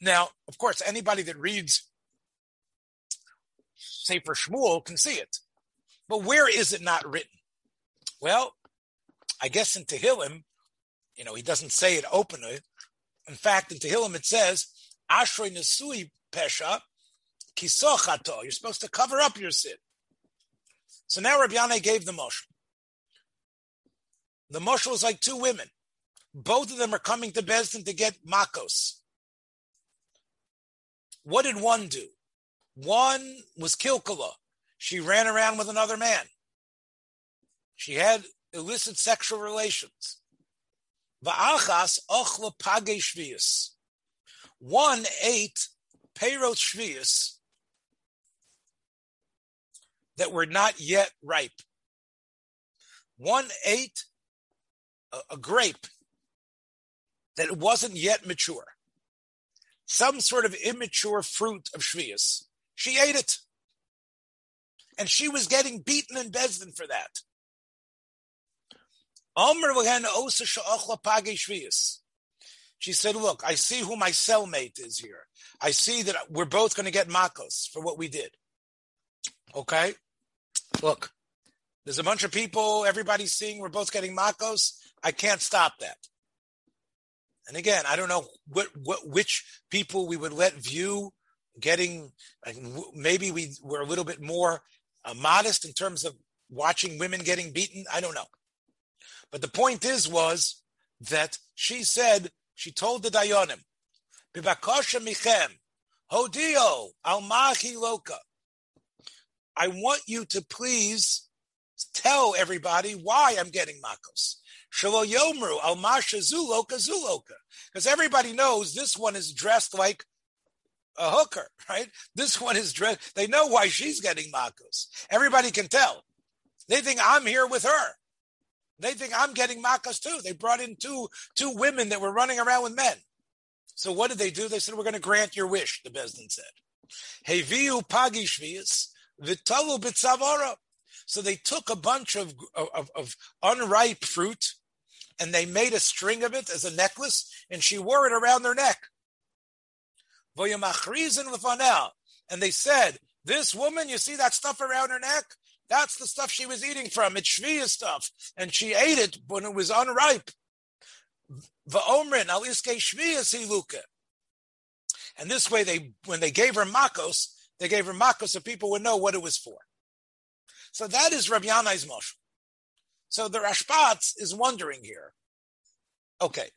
Now, of course, anybody that reads Sefer Shmuel can see it. But where is it not written? Well, I guess in Tehillim, you know, he doesn't say it openly. In fact, in Tehillim it says, Ashrei Nesui Pesha Kisochato. You're supposed to cover up your sin. So now Rabbi Yanai gave the motion. The motion was like two women. Both of them are coming to Besdin to get makos. What did one do? One was Kilkala. She ran around with another man. She had illicit sexual relations. Va'achas ochla page shvius. One ate peyrot shvius that were not yet ripe. One ate a, a grape that wasn't yet mature. Some sort of immature fruit of shvius. She ate it. And she was getting beaten in Besdin for that. She said, Look, I see who my cellmate is here. I see that we're both going to get makos for what we did. Okay? Look, there's a bunch of people, everybody's seeing we're both getting makos. I can't stop that. And again, I don't know what, what which people we would let view getting. Maybe we were a little bit more uh, modest in terms of watching women getting beaten. I don't know. But the point is, was that she said, she told the Dayanim, Bibakosha Michem, Hodio, Almahi Loka. I want you to please tell everybody why I'm getting Makos. Shalo Yomru, Almasha Zuloka Zuloka. Because everybody knows this one is dressed like a hooker, right? This one is dressed, they know why she's getting Makos. Everybody can tell. They think I'm here with her. They think I'm getting makas too. They brought in two two women that were running around with men. So what did they do? They said, "We're going to grant your wish." The Besdin said, "Heviu pagi shvius v'talu b'tzavara." So they took a bunch of, of, of unripe fruit and they made a string of it as a necklace, and she wore it around their neck. And they said, This woman, you see that stuff around her neck? That's the stuff she was eating from. It's Shviya stuff. And she ate it when it was unripe. Va'omrin, al iske Shviya. And this way, they when they gave her makos, they gave her makos so people would know what it was for. So that is Rabbi Yanai's motion. So the Rashbatz is wondering here. Okay,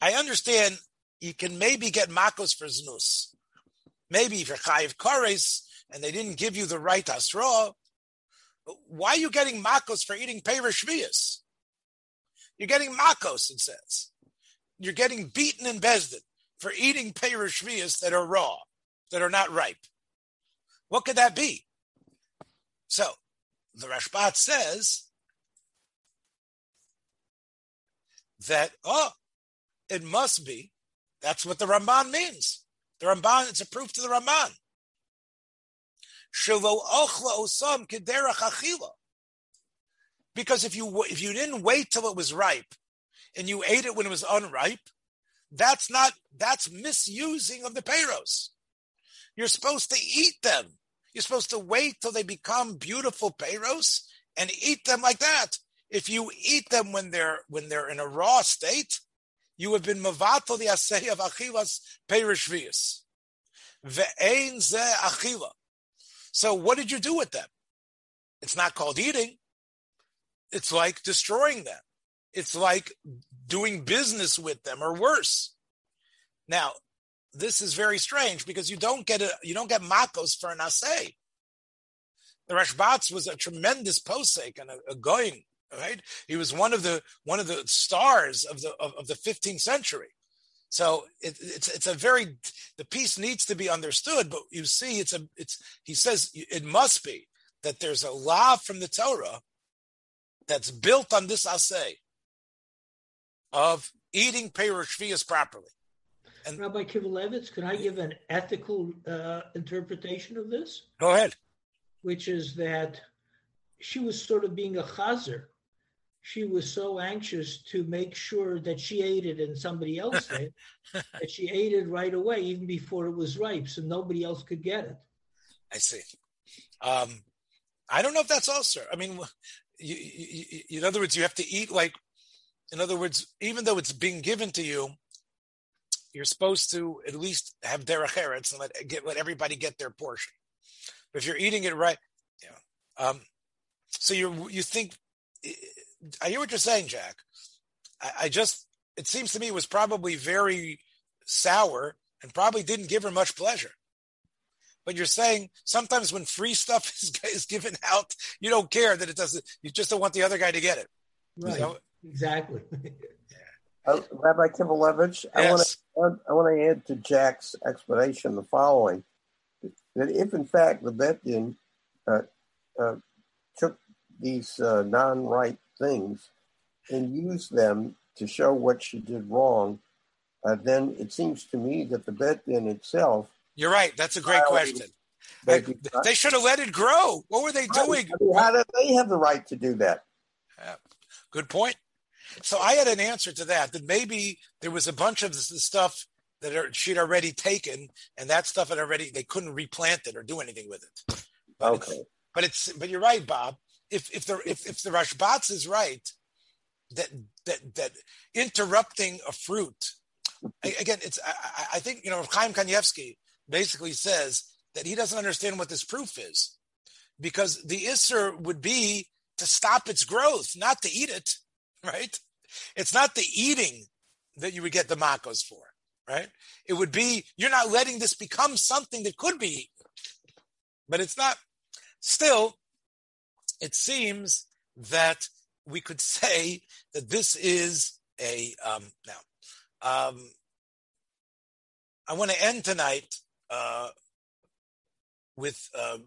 I understand you can maybe get makos for znus. Maybe you're chayiv kares and they didn't give you the right asra, why are you getting makos for eating perish shvius? You're getting makos, it says. You're getting beaten in Besdin for eating perish shvius that are raw, that are not ripe. What could that be? So the Rashbat says that, oh, it must be. That's what the Ramban means. The Ramban, it's a proof to the Ramban. Because if you if you didn't wait till it was ripe and you ate it when it was unripe, that's not that's misusing of the payros. You're supposed to eat them. You're supposed to wait till they become beautiful payros and eat them like that. If you eat them when they're when they're in a raw state, you have been mavato the asay of achilas peirishvius. Ve'ein ze achila. So what did you do with them? It's not called eating. It's like destroying them. It's like doing business with them or worse. Now, this is very strange because you don't get a you don't get makos for an assay. The Rashbatz was a tremendous posek and a, a going, right? He was one of the one of the stars of the of, of the 15th century. So it, it's it's a very the piece needs to be understood, but you see, it's a it's he says it must be that there's a law from the Torah that's built on this assay of eating perushvias properly. And Rabbi Kivelevitz, can I give an ethical uh, interpretation of this? Go ahead. Which is that she was sort of being a chazer she was so anxious to make sure that she ate it and somebody else did that she ate it right away, even before it was ripe, so nobody else could get it. I see. Um, I don't know if that's also. I mean, you, you, you, in other words, you have to eat like. In other words, even though it's being given to you, you're supposed to at least have derech eretz and let get let everybody get their portion. But if you're eating it right, yeah. Um, so you you think I hear what you're saying, Jack. I, I just, it seems to me it was probably very sour and probably didn't give her much pleasure. But you're saying sometimes when free stuff is, is given out, you don't care that it doesn't, you just don't want the other guy to get it. Right. You know? Exactly. uh, Rabbi Kivelevitz, yes. I want to I want to add to Jack's explanation the following: that if in fact the Beit uh, uh, took these uh, non-right things and use them to show what she did wrong, uh, then it seems to me that the Beit Din itself. You're right. That's a great question. They, they, should have let it grow. What were they doing? I mean, how did they have the right to do that? Yeah. Good point. So I had an answer to that. That maybe there was a bunch of the stuff that are, she'd already taken, and that stuff had already they couldn't replant it or do anything with it. But okay. It's, but it's but you're right, Bob if if the if, if the Rashbatz is right, that that that interrupting a fruit, again, it's I, I think you know Chaim Kanievsky basically says that he doesn't understand what this proof is, because the isser would be to stop its growth, not to eat it, right? It's not the eating that you would get the makos for, right? It would be you're not letting this become something that could be eaten, but it's not. Still, it seems that we could say that this is a um, now. Um, I want to end tonight uh, with um,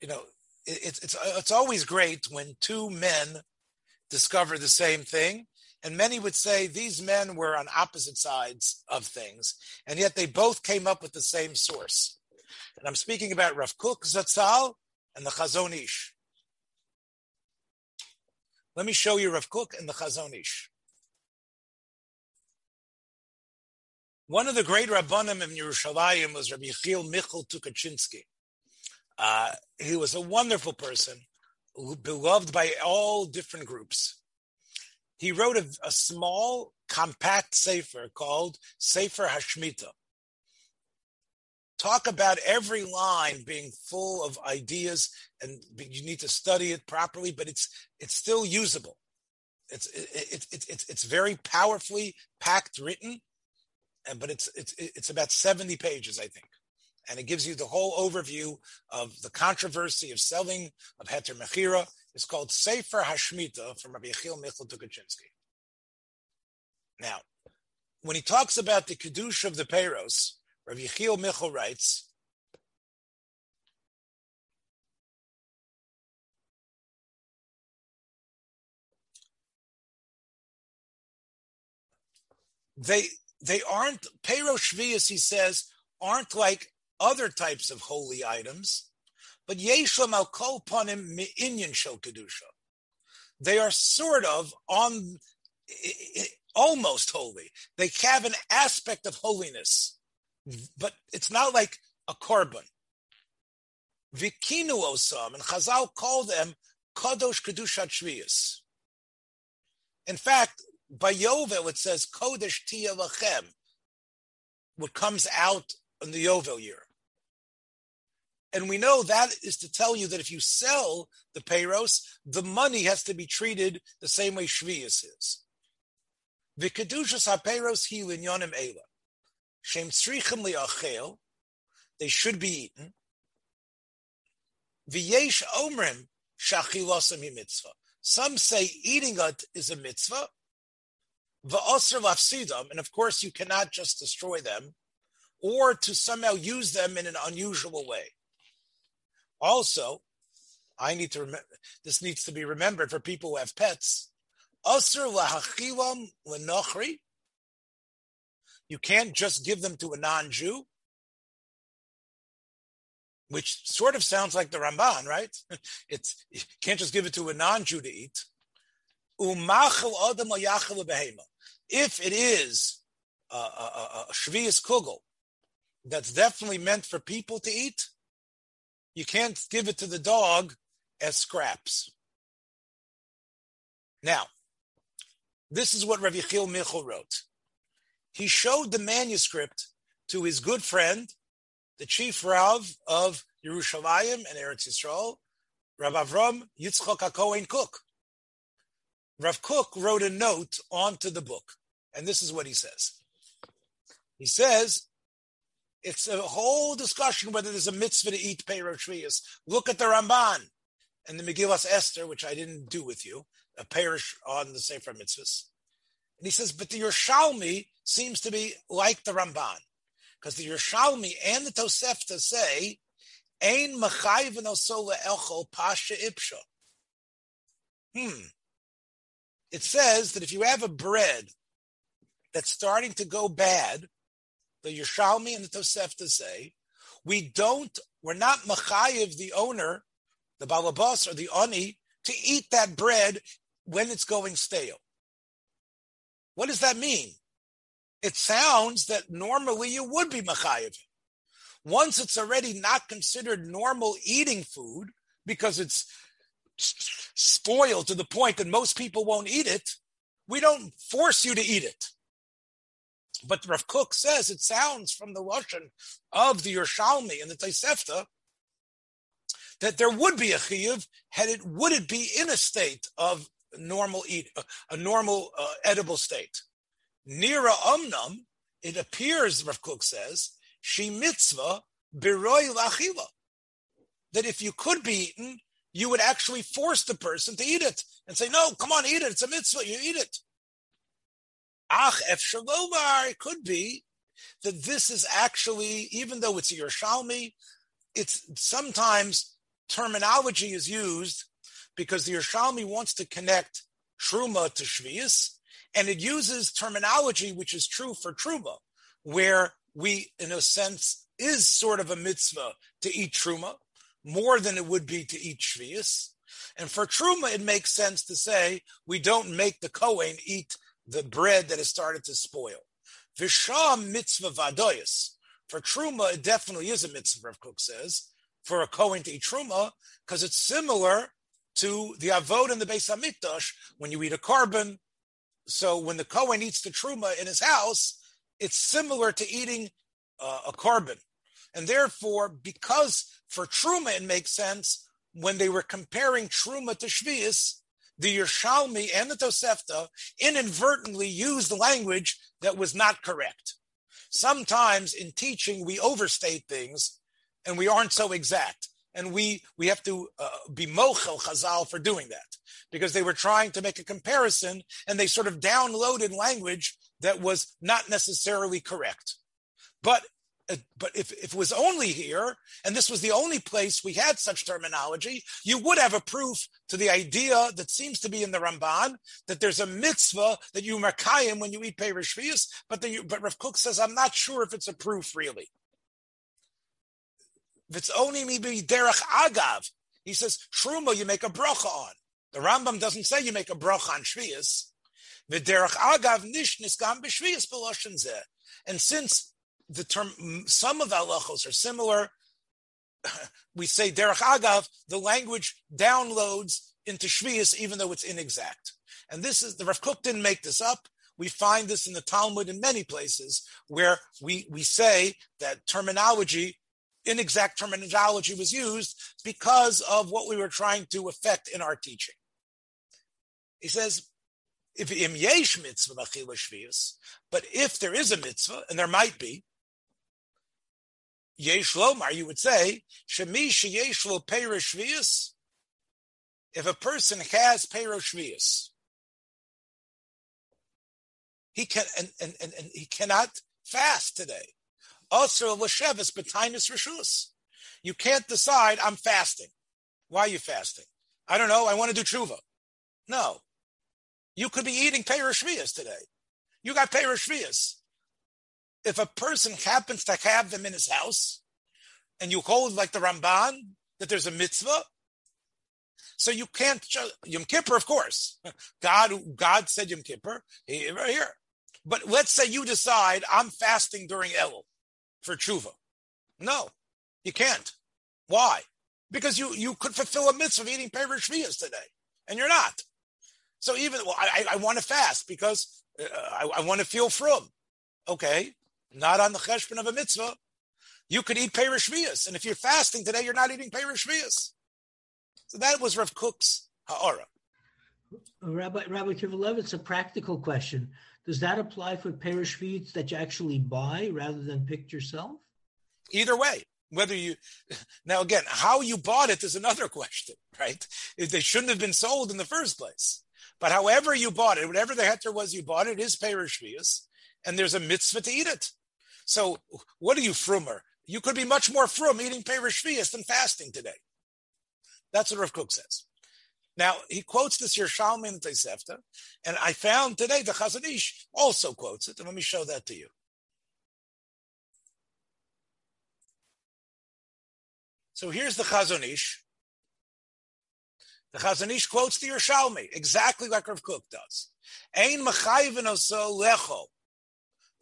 you know it, it's it's it's always great when two men discover the same thing. And many would say these men were on opposite sides of things, and yet they both came up with the same source. And I'm speaking about Rav Kook Zatzal and the Chazon Ish. Let me show you Rav Kook and the Chazon Ish. One of the great Rabbanim in Yerushalayim was Rabbi Yechiel Michal Tukachinsky. Uh, he was a wonderful person, beloved by all different groups. He wrote a, a small, compact sefer called Sefer Hashmita talk about every line being full of ideas and you need to study it properly but it's it's still usable. It's it's it's it's, it's very powerfully packed written and but it's it's it's about 70 pages i think. And it gives you the whole overview of the controversy of selling of heter mechira. It's called sefer hashmita from rabbi yechiel michal tukachinsky now when he talks about the kedusha of the peros Rav Yechiel Michel writes, they they aren't Pero Shvius, he says, aren't like other types of holy items, but Yeshlam al kol panim inyan shel kedusha. They are sort of on almost holy. They have an aspect of holiness but it's not like a korban. Vikinu osam, and Chazal call them kadosh kedushat shviyas. In fact, by Yovel it says kodesh tia lachem, what comes out in the Yovel year. And we know that is to tell you that if you sell the payros, the money has to be treated the same way shviyas is. V'kedushas ha-payros hi linyonim eila. Shem tzrichim liachel, they should be eaten. V'yesh omrim shachilosam mitzvah. Some say eating it is a mitzvah. va'asr lafsidam, and of course you cannot just destroy them, or to somehow use them in an unusual way. Also, I need to remember, this needs to be remembered for people who have pets. Asr lahachilam lenochri. You can't just give them to a non-Jew, which sort of sounds like the Ramban, right? It's you can't just give it to a non-Jew to eat. If it is a, a, a, a shvius kugel that's definitely meant for people to eat, you can't give it to the dog as scraps. Now, this is what Rav Yechiel Michel wrote. He showed the manuscript to his good friend, the chief Rav of Yerushalayim and Eretz Yisrael, Rav Avram Yitzchok HaKohen Kook. Rav Kook wrote a note onto the book, and this is what he says. He says, it's a whole discussion whether there's a mitzvah to eat Perosh Look at the Ramban and the Megillas Esther, which I didn't do with you, a parish on the Sefer Mitzvahs. And he says, but the Yerushalmi seems to be like the Ramban, because the Yerushalmi and the Tosefta say, Ein machayiv sola elchol pasha ipsha. Hmm. It says that if you have a bread that's starting to go bad, the Yerushalmi and the Tosefta say, we don't, we're not machayiv the owner the balabas or the ani, to eat that bread when it's going stale. What does that mean? It sounds that normally you would be machayev. Once it's already not considered normal eating food because it's spoiled to the point that most people won't eat it, we don't force you to eat it. But Rav Kook says it sounds from the Russian of the Yerushalmi and the Tosefta that there would be a chiyuv had it would it be in a state of normal eat a normal uh, edible state. Nira umnam, it appears Rav Kook says she mitzvah biroy lachila that if you could be eaten, you would actually force the person to eat it and say, "No, come on, eat it. It's a mitzvah. You eat it." Ach efshalomar, it could be that this is actually, even though it's a Yerushalmi, it's sometimes terminology is used because the Yerushalmi wants to connect Truma to Shvius, and it uses terminology which is true for Truma, where we, in a sense, is sort of a mitzvah to eat Truma, more than it would be to eat Shvius. And for Truma, it makes sense to say we don't make the Kohen eat the bread that has started to spoil. Visham mitzvah vadoyas. For Truma, it definitely is a mitzvah, Rav Kook says, for a Kohen to eat truma because it's similar to the avod in the Beis Hamikdash when you eat a korban. So when the Kohen eats the truma in his house, it's similar to eating uh, a korban, and therefore, because for truma it makes sense when they were comparing truma to shvius, the Yerushalmi and the Tosefta inadvertently used language that was not correct. Sometimes in teaching, we overstate things and we aren't so exact. And we, we have to uh, be mochel chazal for doing that because they were trying to make a comparison and they sort of downloaded language that was not necessarily correct. But uh, but if, if it was only here, and this was the only place we had such terminology, you would have a proof to the idea that seems to be in the Ramban that there's a mitzvah that you makayim when you eat Perush but the, but Rav Kook says, I'm not sure if it's a proof really. If it's only maybe derech agav, he says truma you make a bracha on. The Rambam doesn't say you make a bracha on shvius. The derech agav nish gam b'shvius b'loshen zeh. And since the term some of halachos are similar, we say derech agav. The language downloads into shvius even though it's inexact. And this is the Rav Kook didn't make this up. We find this in the Talmud in many places where we, we say that terminology inexact terminology was used because of what we were trying to affect in our teaching. He says, if im yesh mitzvah shvius, but if there is a mitzvah, and there might be, yesh lomar, you would say, shemi sheyesh lo shvius, if a person has shvius, he can and, and, and, and he cannot fast today. Also, l'shevis b'tainis rishus. You can't decide I'm fasting. Why are you fasting? I don't know. I want to do tshuva. No, you could be eating perushvias today. You got perushvias. If a person happens to have them in his house, and you hold like the Ramban that there's a mitzvah, so you can't Yom Kippur, of course. God, God said Yom Kippur here, right here. But let's say you decide I'm fasting during Elul for tshuva. No, you can't. Why? Because you you could fulfill a mitzvah of eating Perush today, and you're not. So even well, I, I want to fast because uh, I, I want to feel from. Okay, not on the cheshbon of a mitzvah. You could eat Perush and if you're fasting today, you're not eating Perush So that was Rav Kook's ha'ara. Rabbi Rabbi Kivilev, it's a practical question. Does that apply for Perush that you actually buy rather than pick yourself? Either way, whether you now again how you bought it is another question, right? They shouldn't have been sold in the first place. But however you bought it, whatever the heter was you bought it is Perush and there's a mitzvah to eat it. So what are you frumer? You could be much more frum eating Perush than fasting today. That's what Rav Kook says. Now he quotes this Yerushalmi and Tosefta, and I found today the Chazon Ish also quotes it, and let me show that to you. So here's the Chazon Ish. The Chazon Ish quotes the Yerushalmi exactly like Rav Kook does. Ein machayven oso lecho.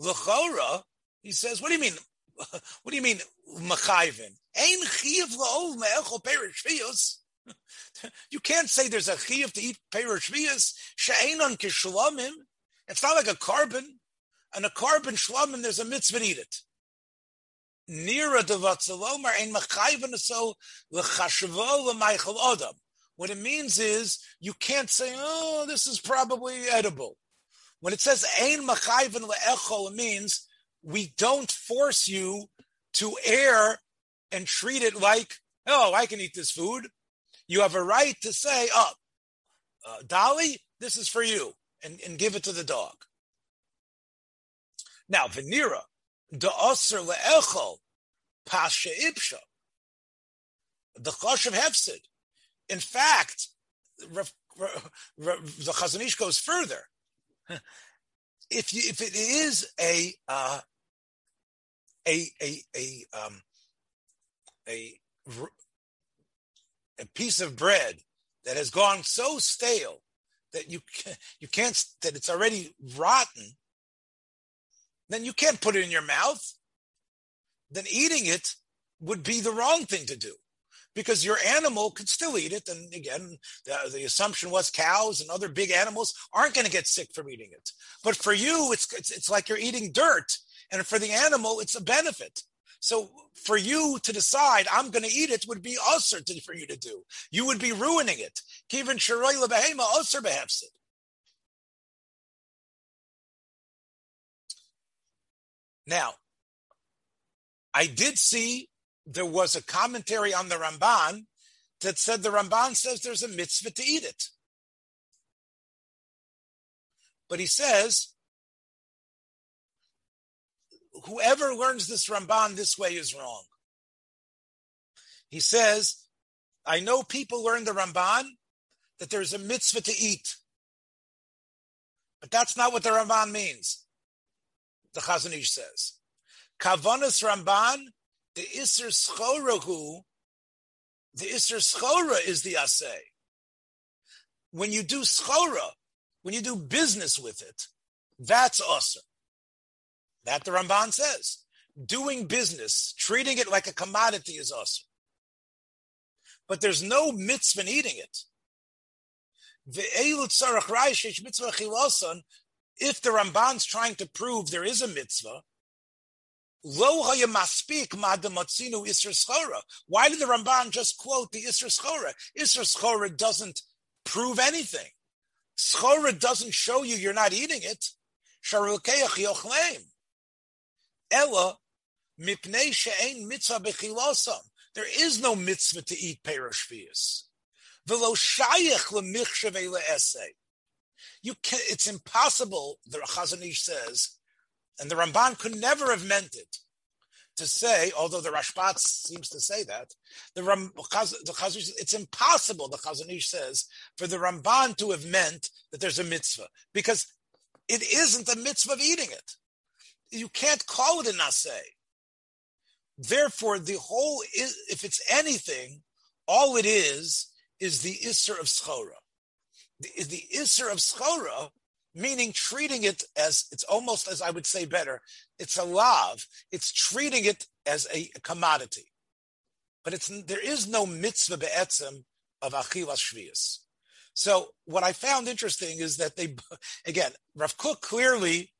Lechora, he says, what do you mean? What do you mean machayven? Ein chiv la'ov me'echol perish you can't say there's a chiyuv to eat perush vias she'enon kishlamim. It's not like a korban. And a korban shlamim, there's a mitzvah to eat it. Nira devatzalomar ein machayven so l'chashvo l'maychel adam. What it means is you can't say, oh, this is probably edible. When it says ein machayven le'echol, it means we don't force you to air and treat it like, oh, I can eat this food you have a right to say, oh, uh, Dolly, this is for you, and, and give it to the dog. Now, Venira, the Osir le'echol, pasha ipsha, the Chosh of Hefsid. In fact, the Chazon Ish goes further. If you, if it is a uh, a a a um, a a piece of bread that has gone so stale that you you can't that it's already rotten, then you can't put it in your mouth. Then eating it would be the wrong thing to do because your animal could still eat it. And again, the, the assumption was cows and other big animals aren't going to get sick from eating it. But for you, it's, it's, it's like you're eating dirt. And for the animal, it's a benefit. So for you to decide I'm going to eat it would be usher for you to do. You would be ruining it. Lebehema usher behefsid. Now, I did see there was a commentary on the Ramban that said the Ramban says there's a mitzvah to eat it. But he says whoever learns this Ramban this way is wrong. He says, I know people learn the Ramban that there's a mitzvah to eat. But that's not what the Ramban means. The Chazon Ish says. Kavanas Ramban, the Isser Schorahu, the Isser Schora is the assay. When you do Schora, when you do business with it, that's awesome. That the Ramban says. Doing business, treating it like a commodity is awesome. But there's no mitzvah in eating it. If the Ramban's trying to prove there is a mitzvah, why did the Ramban just quote the Isra Schora? Isra Schora doesn't prove anything. Schora doesn't show you you're not eating it. Ella she'ein. There is no mitzvah to eat perush Velo shayich lemichshavei le'esei. You can. It's impossible. The Chazon Ish says, and the Ramban could never have meant it to say, although the Rashbat seems to say that, the, Ram, the Chazon, it's impossible, the Chazon Ish says, for the Ramban to have meant that there's a mitzvah, because it isn't a mitzvah of eating it. You can't call it a naseh. Therefore, the whole, if it's anything, all it is, is the Isser of Schora. The, the Isser of Schora meaning treating it as it's almost as I would say better. It's a lav. It's treating it as a commodity, but it's there is no mitzvah be'etzem of achilas shvius. So what I found interesting is that they, again, Rav Kook clearly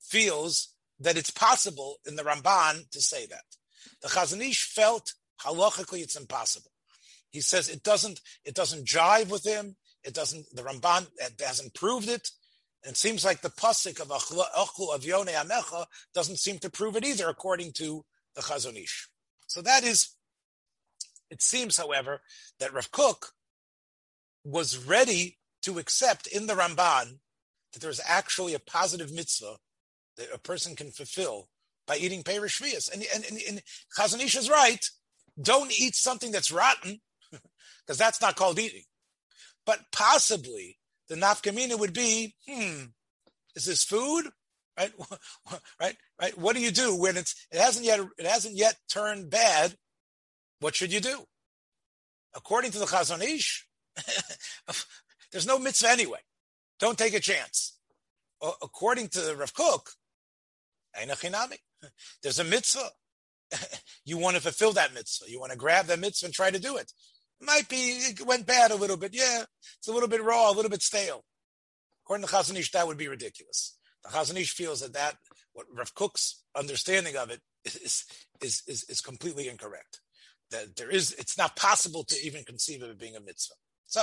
feels that it's possible in the Ramban to say that. The Chazon Ish felt halachically it's impossible. He says it doesn't it doesn't jive with him. It doesn't. The Ramban hasn't proved it. It seems like the pasuk of Achlu Evyonei Amecha doesn't seem to prove it either, according to the Chazon Ish. So that is, it seems, however, that Rav Kook was ready to accept in the Ramban that there's actually a positive mitzvah that a person can fulfill by eating Perish And, and, and, and Chazon Ish is right. Don't eat something that's rotten, because that's not called eating. But possibly the nafkamina would be, hmm, is this food? Right, right, right. What do you do when it's it hasn't yet it hasn't yet turned bad? What should you do? According to the Chazon Ish, there's no mitzvah anyway. Don't take a chance. According to the Rav Kook, there's a mitzvah. you want to fulfill that mitzvah. You want to grab that mitzvah and try to do it. Might be, it went bad a little bit. Yeah, it's a little bit raw, a little bit stale. According to Chazon Ish, that would be ridiculous. The Chazon Ish feels that that, what Rav Kook's understanding of it is, is, is, is completely incorrect. That there is, it's not possible to even conceive of it being a mitzvah. So.